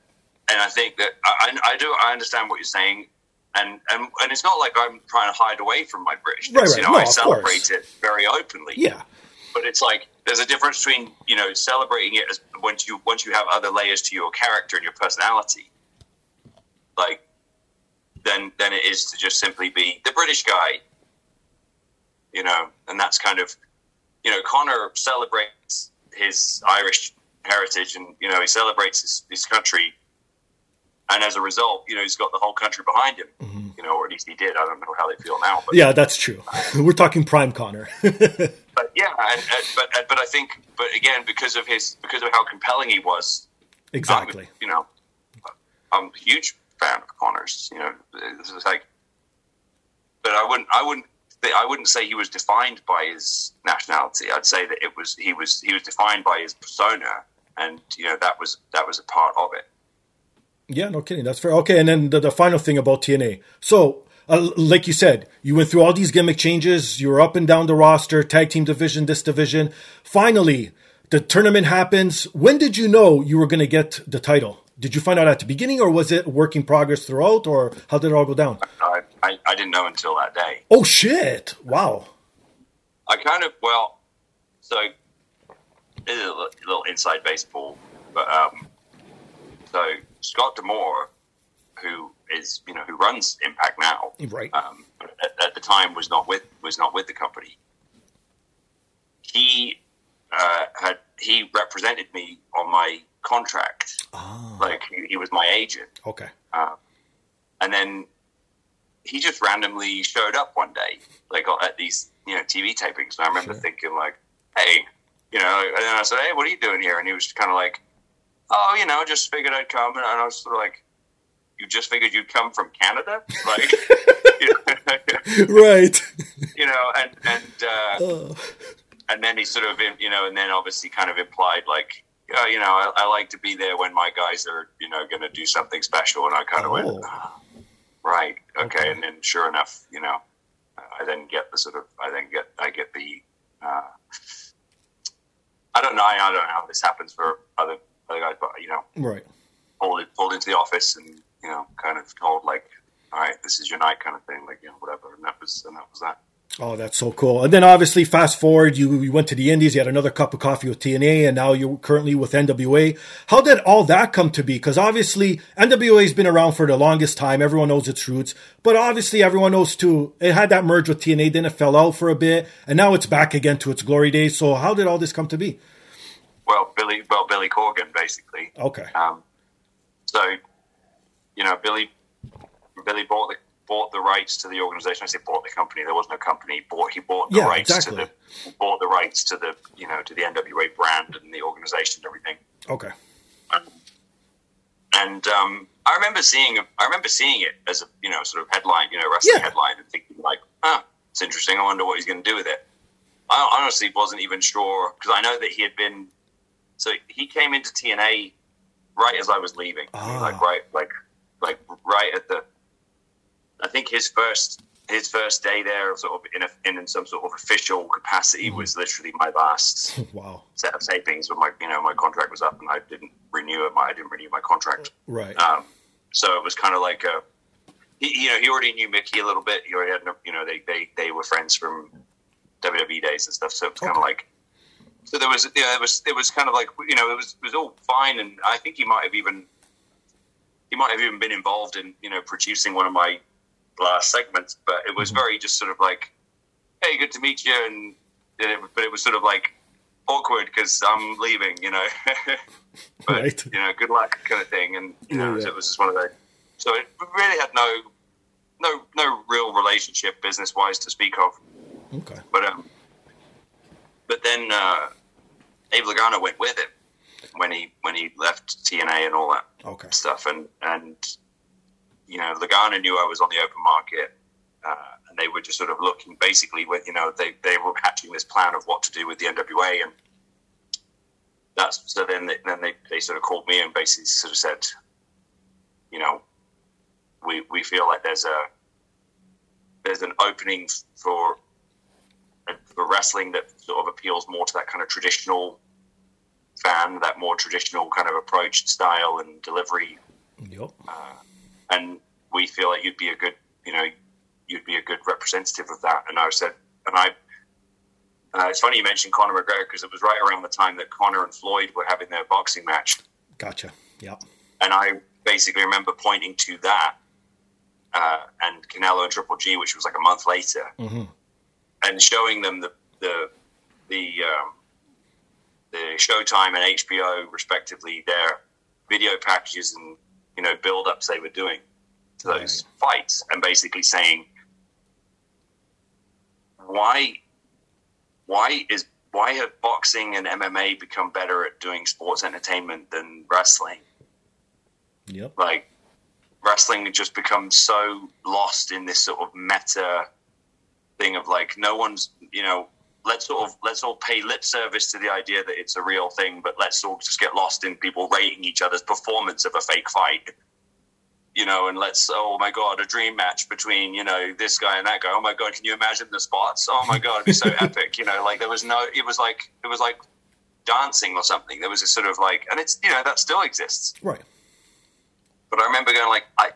and I think that I, I do I understand what you're saying, and and and it's not like I'm trying to hide away from my Britishness. Right, right. You know, No, I celebrate course. it very openly. Yeah. but it's like there's a difference between you know celebrating it as once you once you have other layers to your character and your personality, like then than it is to just simply be the British guy. You know, and that's kind of you know Conor celebrates his Irish heritage and you know he celebrates his, his country, and as a result, you know he's got the whole country behind him. Mm-hmm. You know, or at least he did. I don't know how they feel now, but Yeah, that's true. [laughs] We're talking prime Conor. [laughs] but yeah, and, and, but but I think, but again, because of his, because of how compelling he was, exactly. I'm, you know, I'm a huge fan of Conor's. You know, this is like, but I wouldn't, I wouldn't, I wouldn't say he was defined by his nationality. I'd say that it was he was he was defined by his persona, and you know that was that was a part of it. Yeah, no kidding. That's fair. Okay, and then the, the final thing about TNA. So, uh, like you said, you went through all these gimmick changes. You were up and down the roster, tag team division, this division. Finally, the tournament happens. When did you know you were going to get the title? Did you find out at the beginning, or was it work in progress throughout, or how did it all go down? I, I, I didn't know until that day. Oh shit! Wow. I kind of well, so this is a little, little inside baseball, but um, so Scott D'Amore, who is you know who runs Impact now, Right. Um, but at, at the time was not with was not with the company. He uh, had he represented me on my contract, Ah. like he, he was my agent, Okay. and then he just randomly showed up one day, like at these you know TV tapings. And I remember Sure. thinking like, hey, you know, and then I said, hey, what are you doing here? And he was kind of like, oh, you know, just figured I'd come, and I was sort of like, you just figured you'd come from Canada, like, you [laughs] know, [laughs] Right. you know, and and uh, Oh. and then he sort of you know, and then obviously kind of implied like. Oh, you know, I, I like to be there when my guys are, you know, going to do something special, and I kind of went, Oh. "Ah, right, okay. Okay. And then, sure enough, you know, I then get the sort of, I then get, I get the, uh, I don't know, I, I don't know how this happens for other other guys, but you know, Right. pulled it, pulled into the office, and you know, kind of told like, all right, this is your night, kind of thing, like you know, whatever, and that was, and that was that. Oh, that's so cool. And then obviously, fast forward, you, you went to the Indies, you had another cup of coffee with TNA, and now you're currently with NWA. How did all that come to be? Because obviously, NWA has been around for the longest time. Everyone knows its roots. But obviously, everyone knows too, it had that merge with TNA, then it fell out for a bit, and now it's back again to its glory days. So, how did all this come to be? Well, Billy, well, Billy Corgan, basically. Okay. Um, so, you know, Billy, Billy bought the bought the rights to the organization. I say bought the company. There was no company. Bought he bought the Yeah, rights exactly. to the bought the rights to the you know to the NWA brand and the organization and everything. Okay. And um, I remember seeing I remember seeing it as a you know sort of headline, you know, wrestling Yeah. headline, and thinking like, ah, it's interesting. I wonder what he's going to do with it. I honestly wasn't even sure because I know that he had been. So he came into TNA right as I was leaving, Ah. like right, like like right at the. I think his first his first day there, sort of in a, in some sort of official capacity, Mm-hmm. was literally my last [laughs] Wow. set of tapings when my you know my contract was up and I didn't renew it. My, I didn't renew my contract. Right. Um, so it was kind of like a, he, you know, he already knew Mickie a little bit. He already had, you know, they, they, they were friends from WWE days and stuff. So it was kind of like, so there was, know, it was, it was kind of like, you know, it was, it was all fine. And I think he might have even, he might have even been involved in, you know, producing one of my last segments, but it was very just sort of like, Hey, good to meet you. And, and it, but it was sort of like awkward because I'm leaving, you know, [laughs] but Right. you know, good luck kind of thing. And, you know, Yeah, yeah. it was just one of those, so it really had no, no, no real relationship business wise to speak of. Okay. But um, but then uh, Dave Lagana went with him when he when he left TNA and all that Okay. stuff, and and you know Lagana knew I was on the open market, uh, and they were just sort of looking basically with you know they they were hatching this plan of what to do with the NWA, and that's so then they, then they they sort of called me and basically sort of said, you know, we we feel like there's a there's an opening for for wrestling that sort of appeals more to that kind of traditional fan, that more traditional kind of approach, style, and delivery Yep. and we feel like you'd be a good, you know, you'd be a good representative of that. And I said, and I, uh, it's funny you mentioned Conor McGregor because it was right around the time that Conor and Floyd were having their boxing match, Gotcha. Yep. and I basically remember pointing to that uh, and Canelo and Triple G, which was like a month later, hmm and showing them the the the um, the Showtime and HBO respectively their video packages and you know build ups they were doing to those fights, and basically saying why why is why have boxing and MMA become better at doing sports entertainment than wrestling? Yep. like wrestling had just become so lost in this sort of meta thing of like no one's you know let's sort of let's all pay lip service to the idea that it's a real thing but let's all just get lost in people rating each other's performance of a fake fight you know and let's oh my god a dream match between you know this guy and that guy oh my god can you imagine the spots oh my god it'd be so [laughs] epic you know like there was no it was like it was like dancing or something there was a sort of like and it's you know that still exists Right. but I remember going like, I,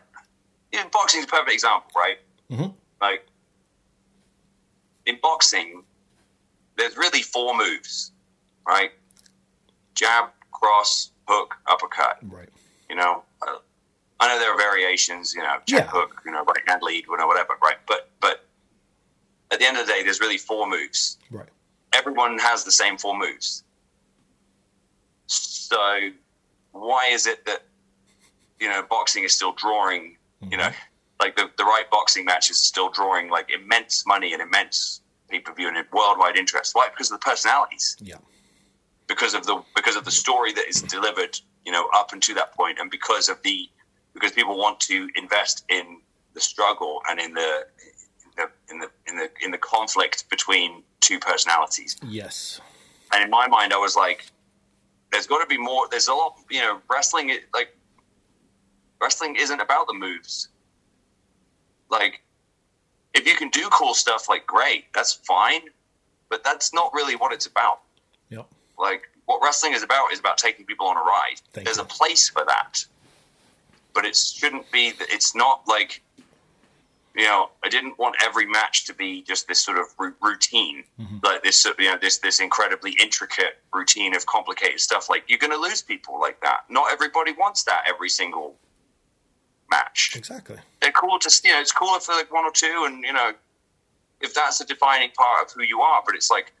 in boxing's a perfect example, right? Mm-hmm. Like in boxing, there's really four moves, right? Jab, cross, hook, uppercut. Right. You know, uh, I know there are variations. You know, jab, Yeah. hook, you know, right hand lead, you know, whatever, right? But but at the end of the day, there's really four moves. Right. Everyone has the same four moves. So why is it that you know boxing is still drawing you know like the, the right boxing matches are still drawing like immense money and immense pay-per-view and worldwide interest why because of the personalities Yeah. because of the because of the story that is delivered you know up until that point and because of the because people want to invest in the struggle and in the in the in the in the, in the conflict between two personalities Yes. and in my mind, I was like, "There's got to be more." There's a lot, you know, wrestling. Like, wrestling isn't about the moves. Like, if you can do cool stuff, like, great, that's fine, but that's not really what it's about. Yep. Like, what wrestling is about is about taking people on a ride. Thank There's you. a place for that, but it shouldn't be. It's not like. You know, I didn't want every match to be just this sort of routine mm-hmm. like this you know this this incredibly intricate routine of complicated stuff like you're going to lose people like that not everybody wants that every single match Exactly. they're cool to you know it's cooler for like one or two and you know if that's a defining part of who you are but it's like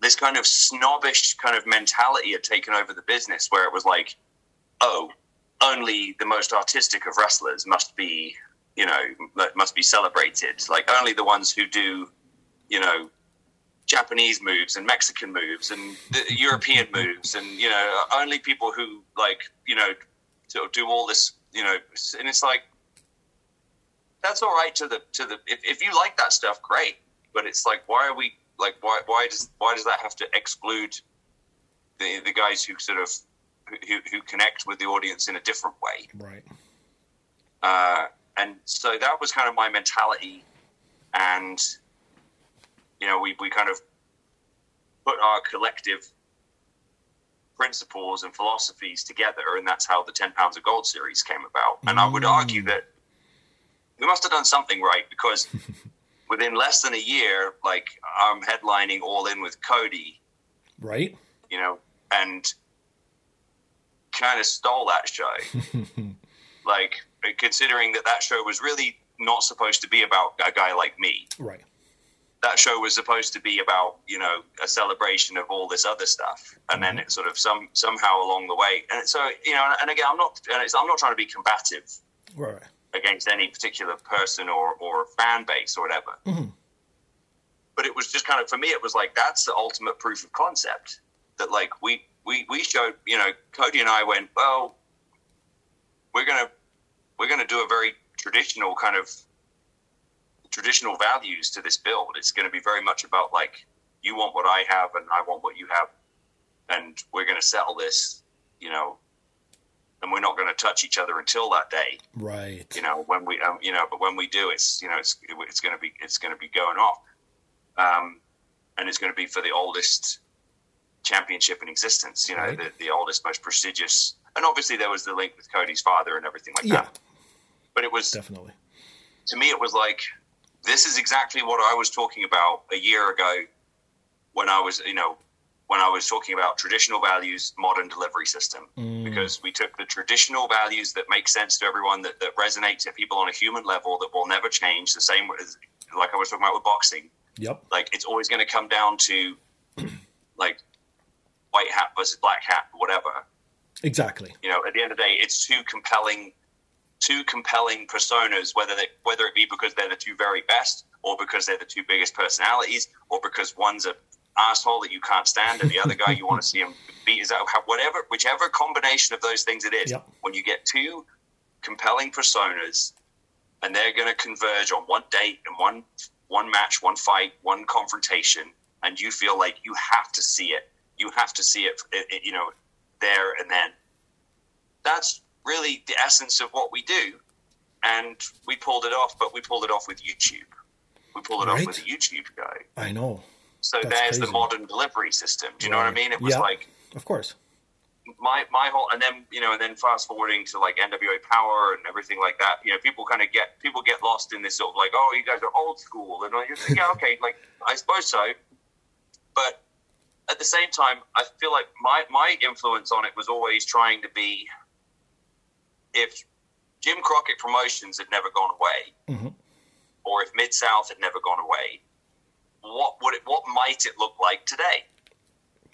this kind of snobbish kind of mentality had taken over the business where it was like oh only the most artistic of wrestlers must be you know must be celebrated like only the ones who do you know Japanese moves and Mexican moves and the European moves and you know only people who like you know do all this you know and it's like that's all right to the to the if, if you like that stuff great. But it's like why are we like why why does why does that have to exclude the the guys who sort of who, who connect with the audience in a different way? Right. uh, and so that was kind of my mentality. And you know we, we kind of put our collective principles and philosophies together and that's how the 10 pounds of gold series came about. And i would mm. argue that we must have done something right because [laughs] within less than a year like i'm headlining all in with cody. Right. you know and kind of stole that show. [laughs] Like considering that that show was really not supposed to be about a guy like me. Right. That show was supposed to be about you know a celebration of all this other stuff and then it sort of some somehow along the way and so you know and again i'm not and it's, i'm not trying to be combative Right. against any particular person or or fan base or whatever Mhm. but it was just kind of for me it was like that's the ultimate proof of concept that like we we we showed you know cody and i went well we're gonna we're gonna do a very traditional kind of traditional values to this build it's going to be very much about like you want what i have and i want what you have and we're going to settle this you know and we're not going to touch each other until that day Right. you know when we um, you know but when we do it's you know it's it's going to be it's going to be going off um, and it's going to be for the oldest championship in existence you know Right. the, the oldest most prestigious and obviously there was the link with Cody's father and everything like Yeah, that. But it was definitely. to me, it was like this is exactly what I was talking about a year ago when I was, you know, when I was talking about traditional values, modern delivery system. Mm. Because we took the traditional values that make sense to everyone, that, that resonate to people on a human level, that will never change. The same as, like I was talking about with boxing. Yep. Like it's always going to come down to [clears throat] like white hat versus black hat, whatever Exactly. you know, at the end of the day, it's two compelling, two compelling personas. Whether they, whether it be because they're the two very best, or because they're the two biggest personalities, or because one's a asshole that you can't stand, and the other guy you want to see him beat is out. Whatever, whichever combination of those things it is, Yep. when you get two compelling personas, and they're going to converge on one date and one one match, one fight, one confrontation, and you feel like you have to see it. You have to see it, it- it, you know, there and then. That's really the essence of what we do, and we pulled it off. But we pulled it off with YouTube. We pulled it Right. off with a YouTube guy. I know. So That's there's the modern delivery system. Do you know what I mean? It was Yeah. like Of course. my my whole and then you know and then fast forwarding to like NWA Power and everything like that. You know, people kind of get people get lost in this sort of like, oh, you guys are old school, and you're like, yeah, okay, like I suppose so, but at the same time, I feel like my my influence on it was always trying to be if Jim Crockett Promotions had never gone away, Mhm. or if Mid South had never gone away, what would it what might it look like today?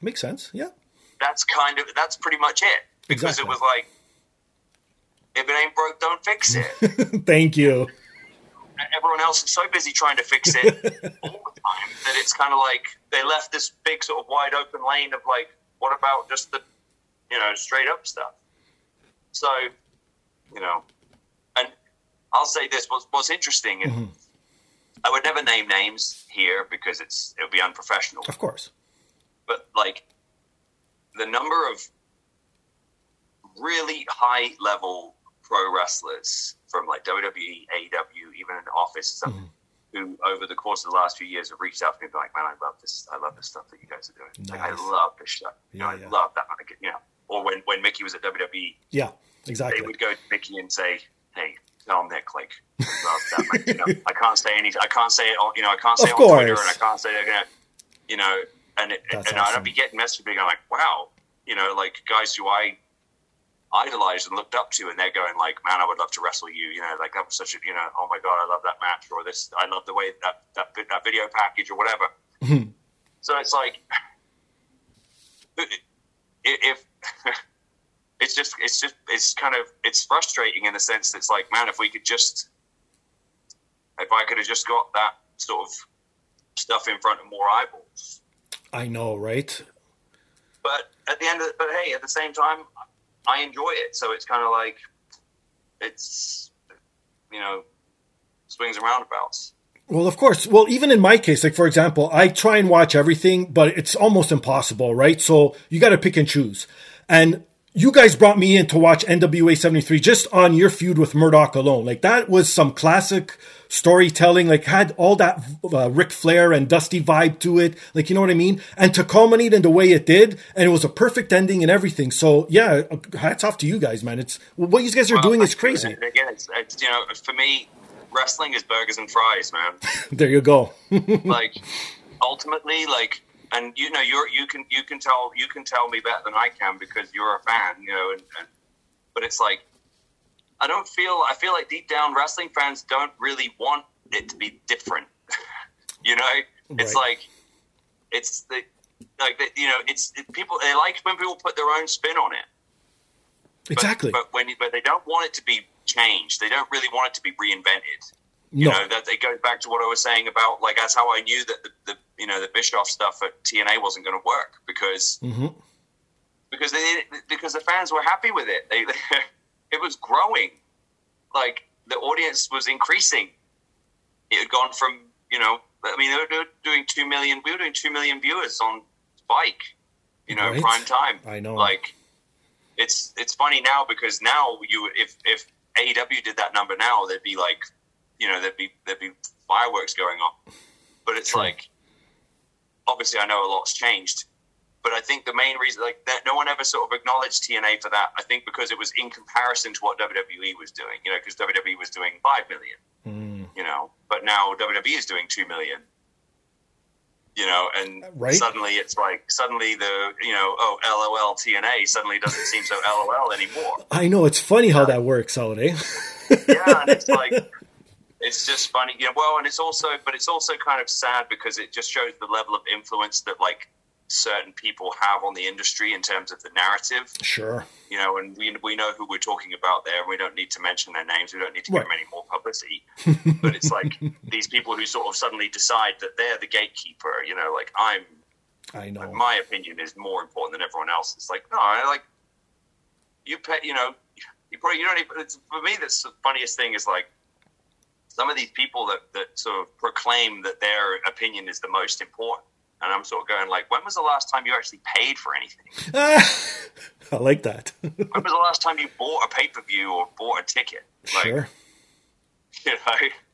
Makes sense. Yeah. that's kind of that's pretty much it because Exactly. it was like if it ain't broke don't fix it [laughs] Thank you. everyone else is so busy trying to fix it [laughs] all the time that it's kind of like they left this big sort of wide open lane of like what about just the you know straight up stuff so you know and i'll say this what's, what's interesting and mm-hmm. i would never name names here because it's it would be unprofessional Of course. but like the number of really high level pro wrestlers from like WWE, AEW, even in the office, and stuff, mm-hmm. who over the course of the last few years have reached out to me and been like, "Man, I love this. I love this stuff that you guys are doing. Like, I love this stuff. You know, Yeah, yeah. I love that. I You know, or when when Mickie was at WWE, Yeah. They Exactly. would go to Mickie and say, "Hey, tell love that. Like, you know, [laughs] I can't say any. I can't say it. On, you know, I can't say Of it on Twitter, course. and I can't say it. again, You know, and it, and awesome. I'd be getting messages being like, "Wow, you know, like guys who I idolized and looked up to, and they're going like, man, I would love to wrestle you. You know, like that was such a, you know, oh my god, I love that match, or this, I love the way that that, that video package, or whatever. [laughs] so it's like, [sighs] if [laughs] it's just, it's just, it's kind of, it's frustrating in the sense that it's like, man, if we could just, if I could have just got that sort of stuff in front of more eyeballs. I know, right? But at the end of, but hey, at the same time, I enjoy it. So it's kind of like, it's, you know, swings and roundabouts. Well, of course. Well, even in my case, like for example, I try and watch everything, but it's almost impossible, right? So you got to pick and choose. And you guys brought me in to watch NWA 73 just on your feud with Murdoch alone. Like that was some classic storytelling, like had all that uh, Ric Flair and Dusty vibe to it. Like, you know what I mean? And to culminate in the way it did, and it was a perfect ending and everything. So yeah, hats off to you guys, man. It's what you guys are doing is crazy. Again, it's, it's, you know, for me, wrestling is burgers and fries, man. [laughs] There you go. [laughs] like ultimately like and you know you're you can you can tell you can tell me better than I can because you're a fan you know and, and but it's like I don't feel I feel like deep down wrestling fans don't really want it to be different. [laughs] You know? It's like it's the like the, you know it's it, people they like when people put their own spin on it. Exactly. but when but they don't want it to be changed. They don't really want it to be reinvented you no. know that it goes back to what I was saying about like that's how I knew that the, the you know the Bischoff stuff at TNA wasn't going to work because Mhm. because they because the fans were happy with it. They [laughs] it was growing, like the audience was increasing. It had gone from you know I mean they were do- doing two million we were doing two million viewers on Spike, you know Right. prime time. I know. like it's it's funny now because now you if if AEW did that number now there'd be like you know there'd be there'd be fireworks going off, but it's True. like obviously I know a lot's changed, but I think the main reason, like that, no one ever sort of acknowledged TNA for that. I think because it was in comparison to what WWE was doing, you know, because WWE was doing five million, Mm. you know, but now WWE is doing two million. You know, and Right. suddenly it's like suddenly the you know oh LOL TNA suddenly doesn't seem so LOL anymore. I know it's funny how that works eh? yeah, and it's like [laughs] it's just funny, you know. Well, and it's also, but it's also kind of sad because it just shows the level of influence that like certain people have on the industry in terms of the narrative, Sure. you know. And we we know who we're talking about there. And we don't need to mention their names. We don't need to give them any more publicity. [laughs] but it's like these people who sort of suddenly decide that they're the gatekeeper. You know, like I'm I know. my opinion is more important than everyone else. It's like no, I like you pay. You know, you probably you don't even. It's, for me, that's the funniest thing is like some of these people that that sort of proclaim that their opinion is the most important, and I'm sort of going like, when was the last time you actually paid for anything? [laughs] I like that. [laughs] When was the last time you bought a pay per view or bought a ticket? Like, sure. [laughs] You know,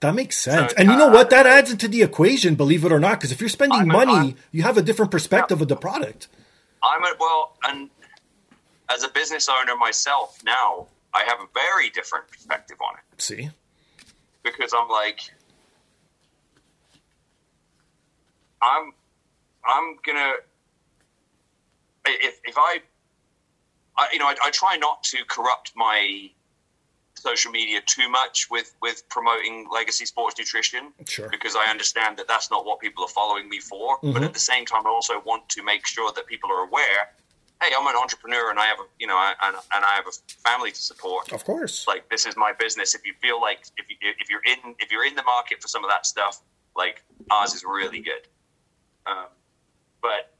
That makes sense. So, and you know uh, what? That adds into the equation, believe it or not, because if you're spending I'm money, I'm- you have a different perspective of the product. I'm a, well, and as a business owner myself now, I have a very different perspective on it. See? Because I'm like, I'm, I'm gonna, if if I, I you know, I, I try not to corrupt my social media too much with with promoting legacy sports nutrition Sure. because I understand that that's not what people are following me for. But mm-hmm. at the same time, I also want to make sure that people are aware. Hey, I'm an entrepreneur, and I have a you know, and, and I have a family to support Of course. like this is my business. If you feel like if you, if you're in if you're in the market for some of that stuff, like ours is really good. Um, but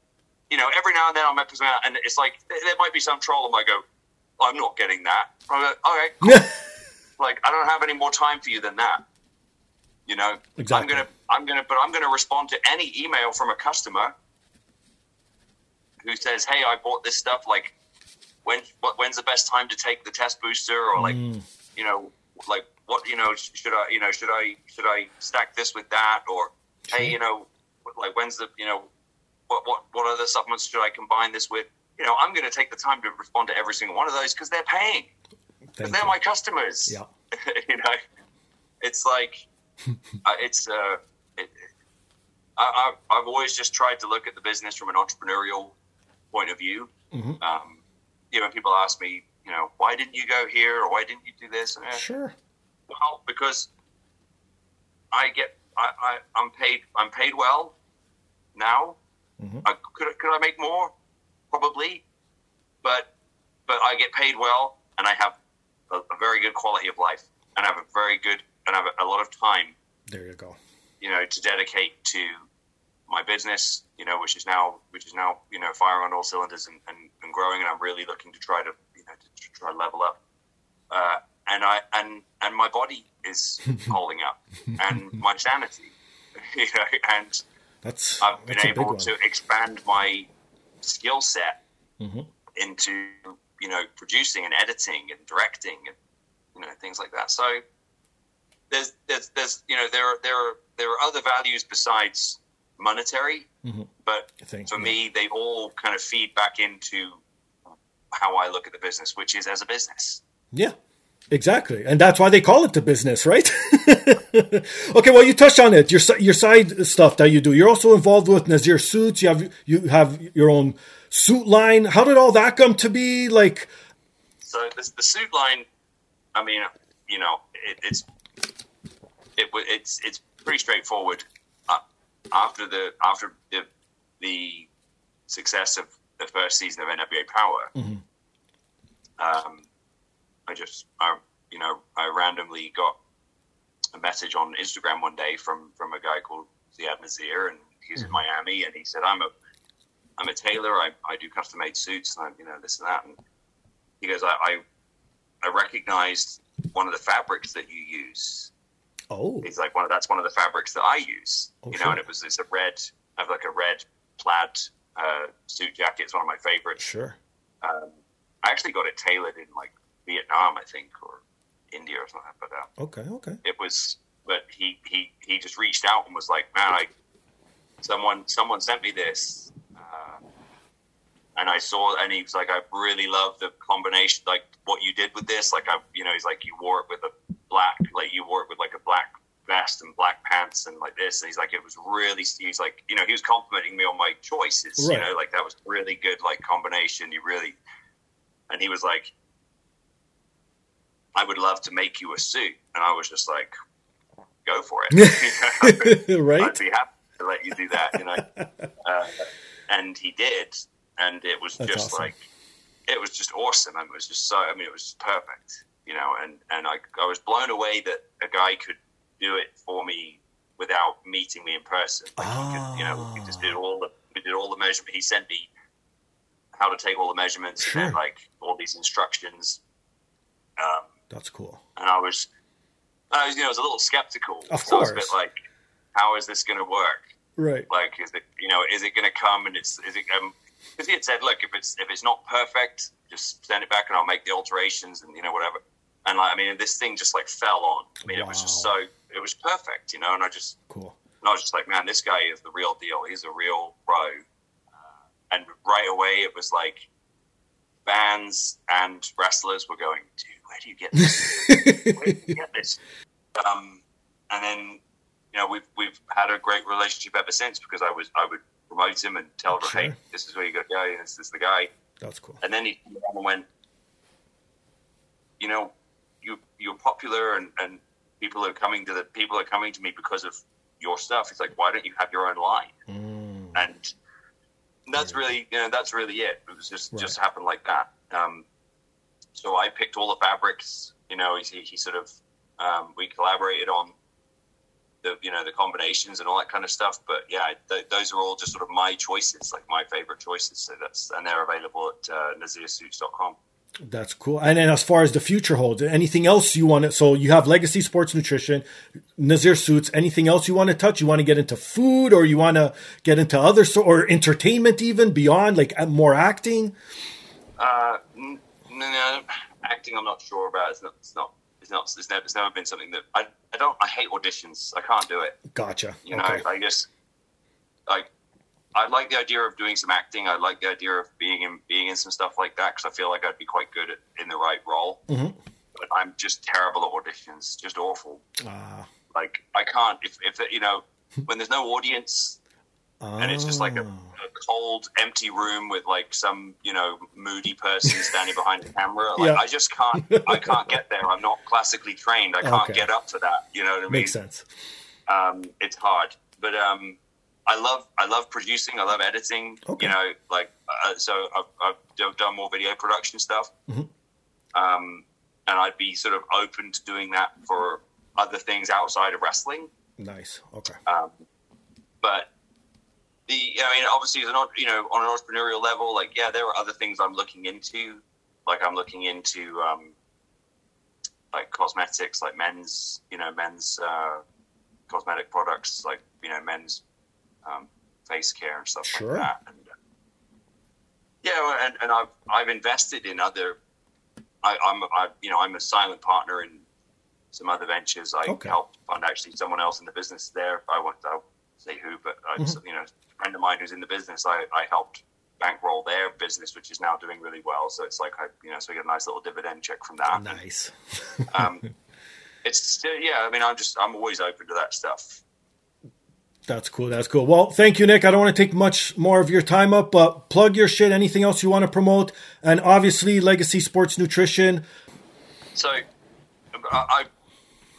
you know, every now and then I'm up and it's like there might be some troll that might go, "I'm not getting that." I'm like, "All right, cool." [laughs] like I don't have any more time for you than that." You know, Exactly. I'm gonna I'm gonna but I'm gonna respond to any email from a customer who says, "Hey, I bought this stuff. Like, when what, when's the best time to take the test booster?" Or like, Mm. you know, like what you know should I you know should I should I stack this with that? Or hey, you know, like when's the you know what what what other supplements should I combine this with? You know, I'm going to take the time to respond to every single one of those because they're paying. Because they're you. my customers. Yeah. [laughs] you know, it's like [laughs] uh, it's uh, it, I, I, I've always just tried to look at the business from an entrepreneurial point of view. Mhm. Um, you know, people ask me, you know, why didn't you go here or why didn't you do this? And, eh, Sure. well, because I get, I, I, I'm paid, I'm paid well now. Mhm. I, could, could I make more? Probably, but, but I get paid well, and I have a, a very good quality of life, and I have a very good, and I have a, a lot of time, There you go. you know, to dedicate to my business, you know, which is now, which is now, you know, firing on all cylinders and, and, and growing, and I'm really looking to try to, you know, to try to level up. Uh, and I and and my body is [laughs] holding up, and my sanity, [laughs] you know, and That's I've been that's able to expand my skill set Mhm. into you know producing and editing and directing and you know things like that. So there's there's there's you know there are there are there are other values besides monetary, Mhm. but Thank for you. me they all kind of feed back into how I look at the business, which is as a business. Yeah, exactly, and that's why they call it the business, right? [laughs] okay, well, you touched on it. Your your side stuff that you do. You're also involved with Nazir Suits. You have you have your own suit line. How did all that come to be? Like, So this, the suit line, I mean, you know, it, it's it, it's it's pretty straightforward. After the after the the success of the first season of NWA Power, Mhm. um, I just I you know I randomly got a message on Instagram one day from from a guy called Ziad Nazir, and he's in Miami, and he said, "I'm a I'm a tailor. I, I do custom made suits, and I, you know this and that." And he goes, I, I I recognized one of the fabrics that you use. Oh, He's like, one of that's one of the fabrics that I use. Oh, you know, sure. and it was it's a red, I have like a red plaid uh, suit jacket. It's one of my favorites. sure. Um, I actually got it tailored in like Vietnam, I think, or India or something. But uh, Okay, okay. it was, but he he he just reached out and was like, man, I someone someone sent me this. Uh, and I saw, and he was like, I really love the combination, like what you did with this. Like, I, you know, he's like, you wore it with a black, like you wore it with like a black vest and black pants and like this. And he's like, it was really, he's like, you know, he was complimenting me on my choices, Right. you know, like that was really good, like combination. You really, and he was like, I would love to make you a suit. And I was just like, go for it. [laughs] [laughs] right? I'd be happy to let you do that, you know. [laughs] uh, and he did, and it was That's just awesome. like it was just awesome. and It was just so. I mean, it was perfect, you know. And and I I was blown away that a guy could do it for me without meeting me in person. Like he could, you know, we just did all the we did all the measurement. He sent me how to take all the measurements Sure. and then, like all these instructions. Um, That's cool. and I was, I was, you know, I was a little skeptical. Of So I was a course. bit like, how is this going to work? Right. Like, is it, you know, is it going to come and it's, is it, um, because he had said, look, if it's if it's not perfect, just send it back and I'll make the alterations and you know whatever. And like, I mean, this thing just like fell on. I mean, it was just so, it was perfect, you know. And I just, Cool. and I was just like, man, this guy is the real deal. He's a real pro. Uh, and right away, it was like fans and wrestlers were going, dude, where do you get this? where do you get this? [laughs] Um, and then, you know, we've we've had a great relationship ever since because I was I would promote him and tell him, hey, this is where you got to go. This is the guy. That's cool. And then he came and went, you know, you you're popular and, and people are coming to the people are coming to me because of your stuff. It's like, why don't you have your own line? Mm, And that's really you know that's really it. It was just Right. just happened like that. Um, so I picked all the fabrics. You know, he, he sort of um, we collaborated on the you know the combinations and all that kind of stuff. But yeah, th- those are all just sort of my choices, like my favorite choices. So that's and they're available at uh, nazirsuits.com. That's cool. And then as far as the future holds, anything else you want to, so you have Legacy Sports Nutrition, Nazir Suits, anything else you want to touch? You want to get into food or you want to get into other, so, or entertainment even beyond, like uh, more acting? Uh, n- no, acting. I'm not sure about. It's not. It's not. It's not. It's never. It's never been something that I. I don't. I hate auditions. I can't do it. Gotcha. You know. okay. I just like. I like the idea of doing some acting. I like the idea of being in being in some stuff like that because I feel like I'd be quite good at in the right role. Mhm. But I'm just terrible at auditions. Just awful. Ah, Like I can't. If if you know when there's no audience and it's just like a, ah. a cold, empty room with like some you know moody person standing behind the camera. Like Yeah. I just can't, I can't get there. I'm not classically trained. I can't Okay. get up to that. You know what I mean? makes sense. Um, it's hard, but um, I love, I love producing. I love editing. Okay. You know, like uh, so I've, I've done more video production stuff. Mhm. Um, and I'd be sort of open to doing that for other things outside of wrestling. Nice. Okay. Um, but the, I mean, obviously, as an, you know, on an entrepreneurial level, like, yeah, there are other things I'm looking into. Like, I'm looking into, um, like cosmetics, like men's, you know, men's uh, cosmetic products, like you know, men's um, face care and stuff Sure. like that. And, uh, yeah, and, and I've I've invested in other. I, I'm I, you know I'm a silent partner in some other ventures. I Okay. helped fund actually someone else in the business there. I won't I'll say who, but I, Mhm. you know, a friend of mine who's in the business. I, I helped bankroll their business, which is now doing really well. So it's like I you know so we get a nice little dividend check from that. Nice. Um, [laughs] it's still yeah. I mean, I'm just I'm always open to that stuff. That's cool. That's cool. Well, thank you, Nick. I don't want to take much more of your time up, but plug your shit. Anything else you want to promote? And obviously, Legacy Sports Nutrition. So, I, I,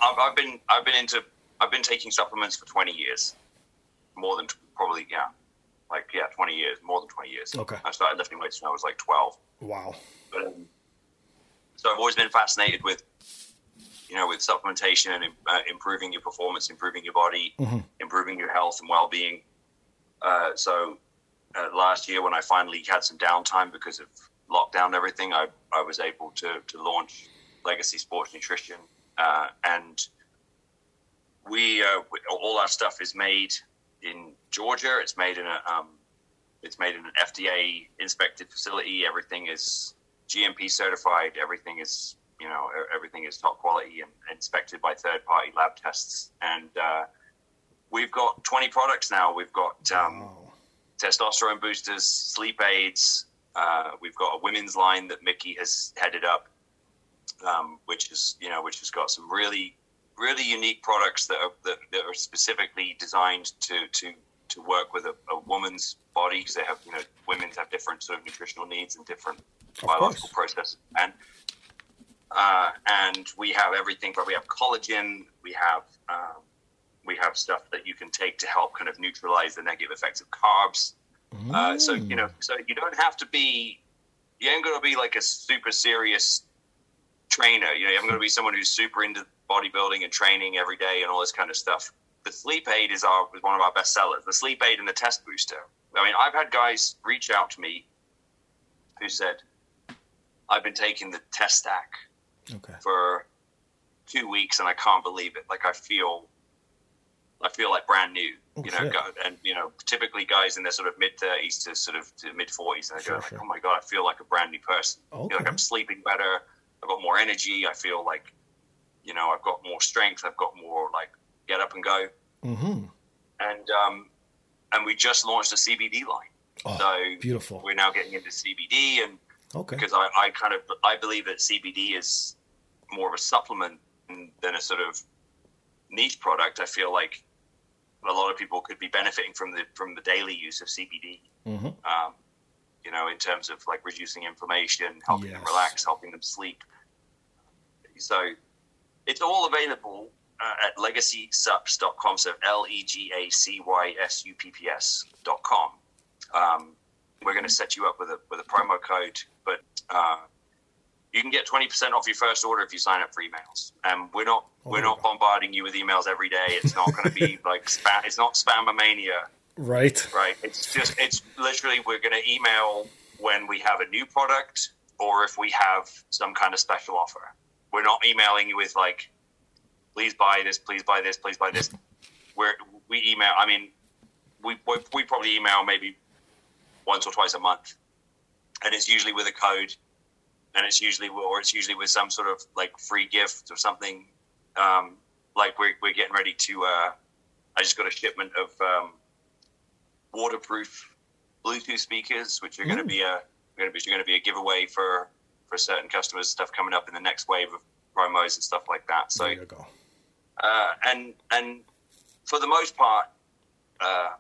I've, I've been, I've been into, I've been taking supplements for twenty years, more than probably, yeah, like yeah, twenty years, more than twenty years. Okay. I started lifting weights when I was like twelve, Wow. but um, so I've always been fascinated with, you know, with supplementation and uh, improving your performance, improving your body, Mhm. improving your health and well-being. Uh, so uh, last year, when I finally had some downtime because of lockdown and everything, I, I was able to, to launch Legacy Sports Nutrition. Uh, and we, uh, we- all our stuff is made in Georgia. It's made in a, um, it's made in an FDA inspected facility. Everything is GMP certified. Everything is, you know, everything is top quality and inspected by third party lab tests. And, uh, we've got 20 products now. We've got, um, Wow. testosterone boosters, sleep aids, Uh, we've got a women's line that Mickie has headed up, um, which is you know which has got some really really unique products that are that, that are specifically designed to to to work with a, a woman's body because they have you know women have different sort of nutritional needs and different biological processes and uh, and we have everything from we have collagen we have um, we have stuff that you can take to help kind of neutralize the negative effects of carbs mm. uh, so you know so you don't have to be you ain't gonna be like a super serious trainer you know you're gonna be someone who's super into bodybuilding and training every day and all this kind of stuff the sleep aid is our is one of our best sellers. The sleep aid and the test booster. I mean, I've had guys reach out to me who said, "I've been taking the test stack okay. for two weeks and I can't believe it. Like I feel, I feel like brand new. Oh, you know, shit. and you know, typically guys in their sort of mid thirties to sort of to mid forties, and they sure, go like, sure. "Oh my god, I feel like a brand new person. Okay. like I'm sleeping better. I've got more energy. I feel like, you know, I've got more strength. I've got more like get up and go. Mm-hmm. And um, and we just launched a CBD line. Oh, so beautiful. We're now getting into CBD, and okay, because I, I kind of I believe that CBD is more of a supplement than a sort of niche product. I feel like a lot of people could be benefiting from the from the daily use of CBD. Mm-hmm. Um, you know, in terms of like reducing inflammation, helping yes. them relax, helping them sleep. So it's all available uh, at legacysupps.com. So L E G A C Y S U P P S.com. Um, we're going to set you up with a with a promo code, but uh, you can get twenty percent off your first order if you sign up for emails. And we're not oh we're not bombarding you with emails every day. It's not going to be [laughs] like spam. It's not mania. Right. Right. It's just it's literally we're going to email when we have a new product or if we have some kind of special offer. We're not emailing you with like please buy this, please buy this, please buy this. Where we email, I mean, we, we probably email maybe once or twice a month, and it's usually with a code, and it's usually or it's usually with some sort of like free gift or something. Um, like we're we're getting ready to. Uh, I just got a shipment of um, waterproof Bluetooth speakers, which are going to be a going to be going to be a giveaway for for certain customers. Stuff coming up in the next wave of promos and stuff like that. So uh, and and for the most part, uh,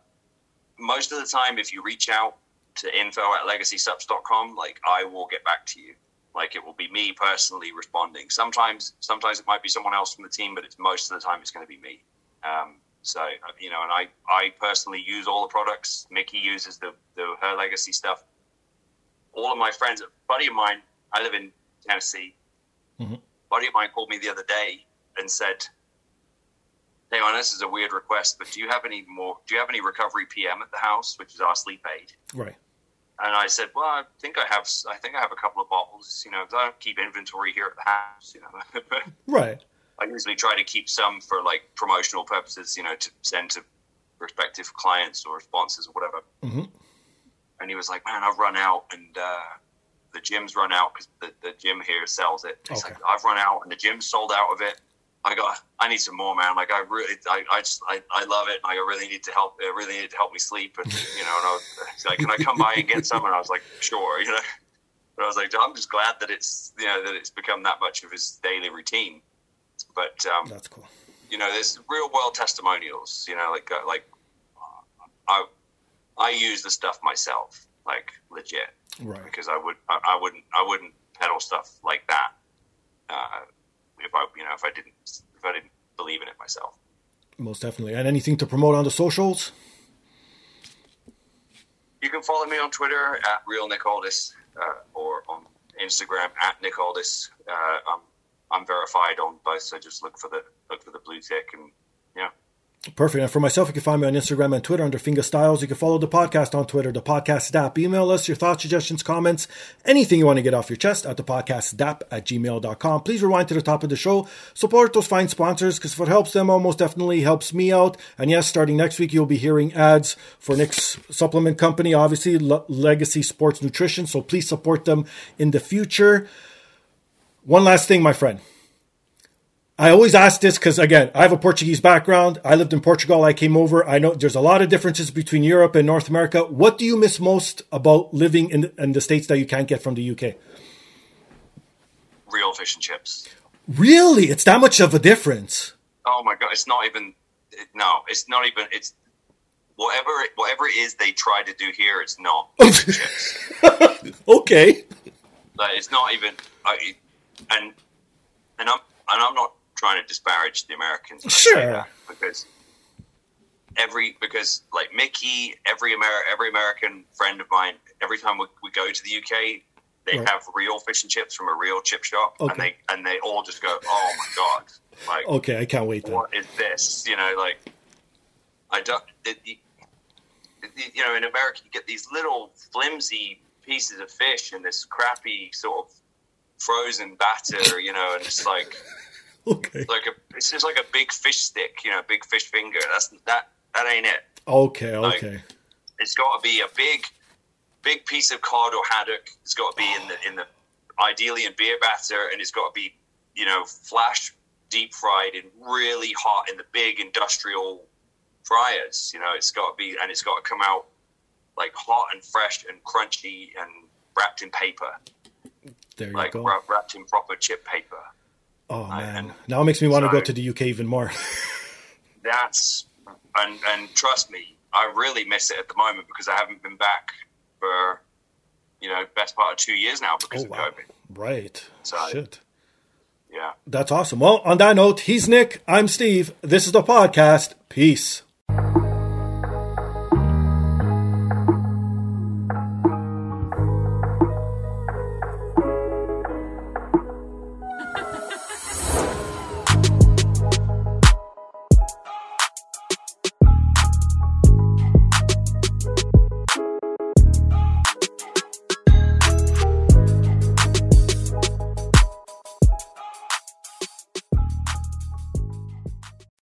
most of the time, if you reach out to info at legacysupps.com, like I will get back to you. Like it will be me personally responding. Sometimes, sometimes it might be someone else from the team, but it's most of the time it's going to be me. Um, so you know, and I, I personally use all the products. Mickie uses the, the her legacy stuff. All of my friends, a buddy of mine, I live in Tennessee. Mm-hmm. Buddy of mine called me the other day and said, Hey, man, this is a weird request, but do you have any more? Do you have any recovery PM at the house, which is our sleep aid? Right. And I said, well, I think I have. I think I have a couple of bottles. You know, I don't keep inventory here at the house. You know, [laughs] right. I usually try to keep some for like promotional purposes. You know, to send to prospective clients or sponsors or whatever. Mm-hmm. And he was like, "Man, I've run out, and uh, the gym's run out because the, the gym here sells it." He's okay. like, "I've run out, and the gym's sold out of it." I go, I need some more, man. Like I really, I, I just, I, I love it. Like I really need to help. I really need to help me sleep. And you know, and I was like, can I come by and get some? And I was like, sure. You know, but I was like, I'm just glad that it's, you know, that it's become that much of his daily routine. But um, that's cool. You know, there's real world testimonials. You know, like uh, like I, I use the stuff myself, like legit, right? Because I would, I, I wouldn't, I wouldn't peddle stuff like that. Uh, if I you know if I didn't if I didn't believe in it myself. Most definitely. And anything to promote on the socials? You can follow me on Twitter at real Nick Aldis uh, or on Instagram at Nick Aldis. Uh, I'm I'm verified on both, so just look for the look for the blue tick and. Perfect. And for myself, you can find me on Instagram and Twitter under Finger Styles. You can follow the podcast on Twitter, the podcast app. Email us your thoughts, suggestions, comments, anything you want to get off your chest at the podcast app at gmail.com. Please rewind to the top of the show. Support those fine sponsors because if it helps them, almost definitely helps me out. And yes, starting next week, you'll be hearing ads for Nick's supplement company, obviously, Legacy Sports Nutrition. So please support them in the future. One last thing, my friend. I always ask this because, again, I have a Portuguese background. I lived in Portugal. I came over. I know there's a lot of differences between Europe and North America. What do you miss most about living in, in the States that you can't get from the UK? Real fish and chips. Really? It's that much of a difference? Oh my god! It's not even. No, it's not even. It's whatever. Whatever it is they try to do here, it's not. [laughs] okay. Like it's not even. I, and and I'm and I'm not trying to disparage the Americans. [laughs] Sure. because every because like Mickie, every Amer- every American friend of mine, every time we, we go to the UK, they Right. have real fish and chips from a real chip shop, Okay. and they and they all just go, "Oh my god!" Like, Okay, I can't wait then. what is this? You know, like I don't. You know, in America, you get these little flimsy pieces of fish and this crappy sort of frozen batter. You know, and it's like [laughs] Okay. like a it's just like a big fish stick. You know, big fish finger. That's that. That ain't it. Okay, Like- okay. It's got to be a big, big piece of cod or haddock. It's got to be in the in the ideally in beer batter, and it's got to be you know flash deep fried and really hot in the big industrial fryers. You know, it's got to be and it's got to come out like hot and fresh and crunchy and wrapped in paper, There you like go. wra- wrapped in proper chip paper. Oh man, now it makes me want to go to the UK even more. [laughs] That's and and trust me, I really miss it at the moment because I haven't been back for you know best part of two years now because oh of wow, COVID. right? So- Shit, Yeah. that's awesome. Well, on that note, he's Nick. I'm Steve. This is the podcast. Peace.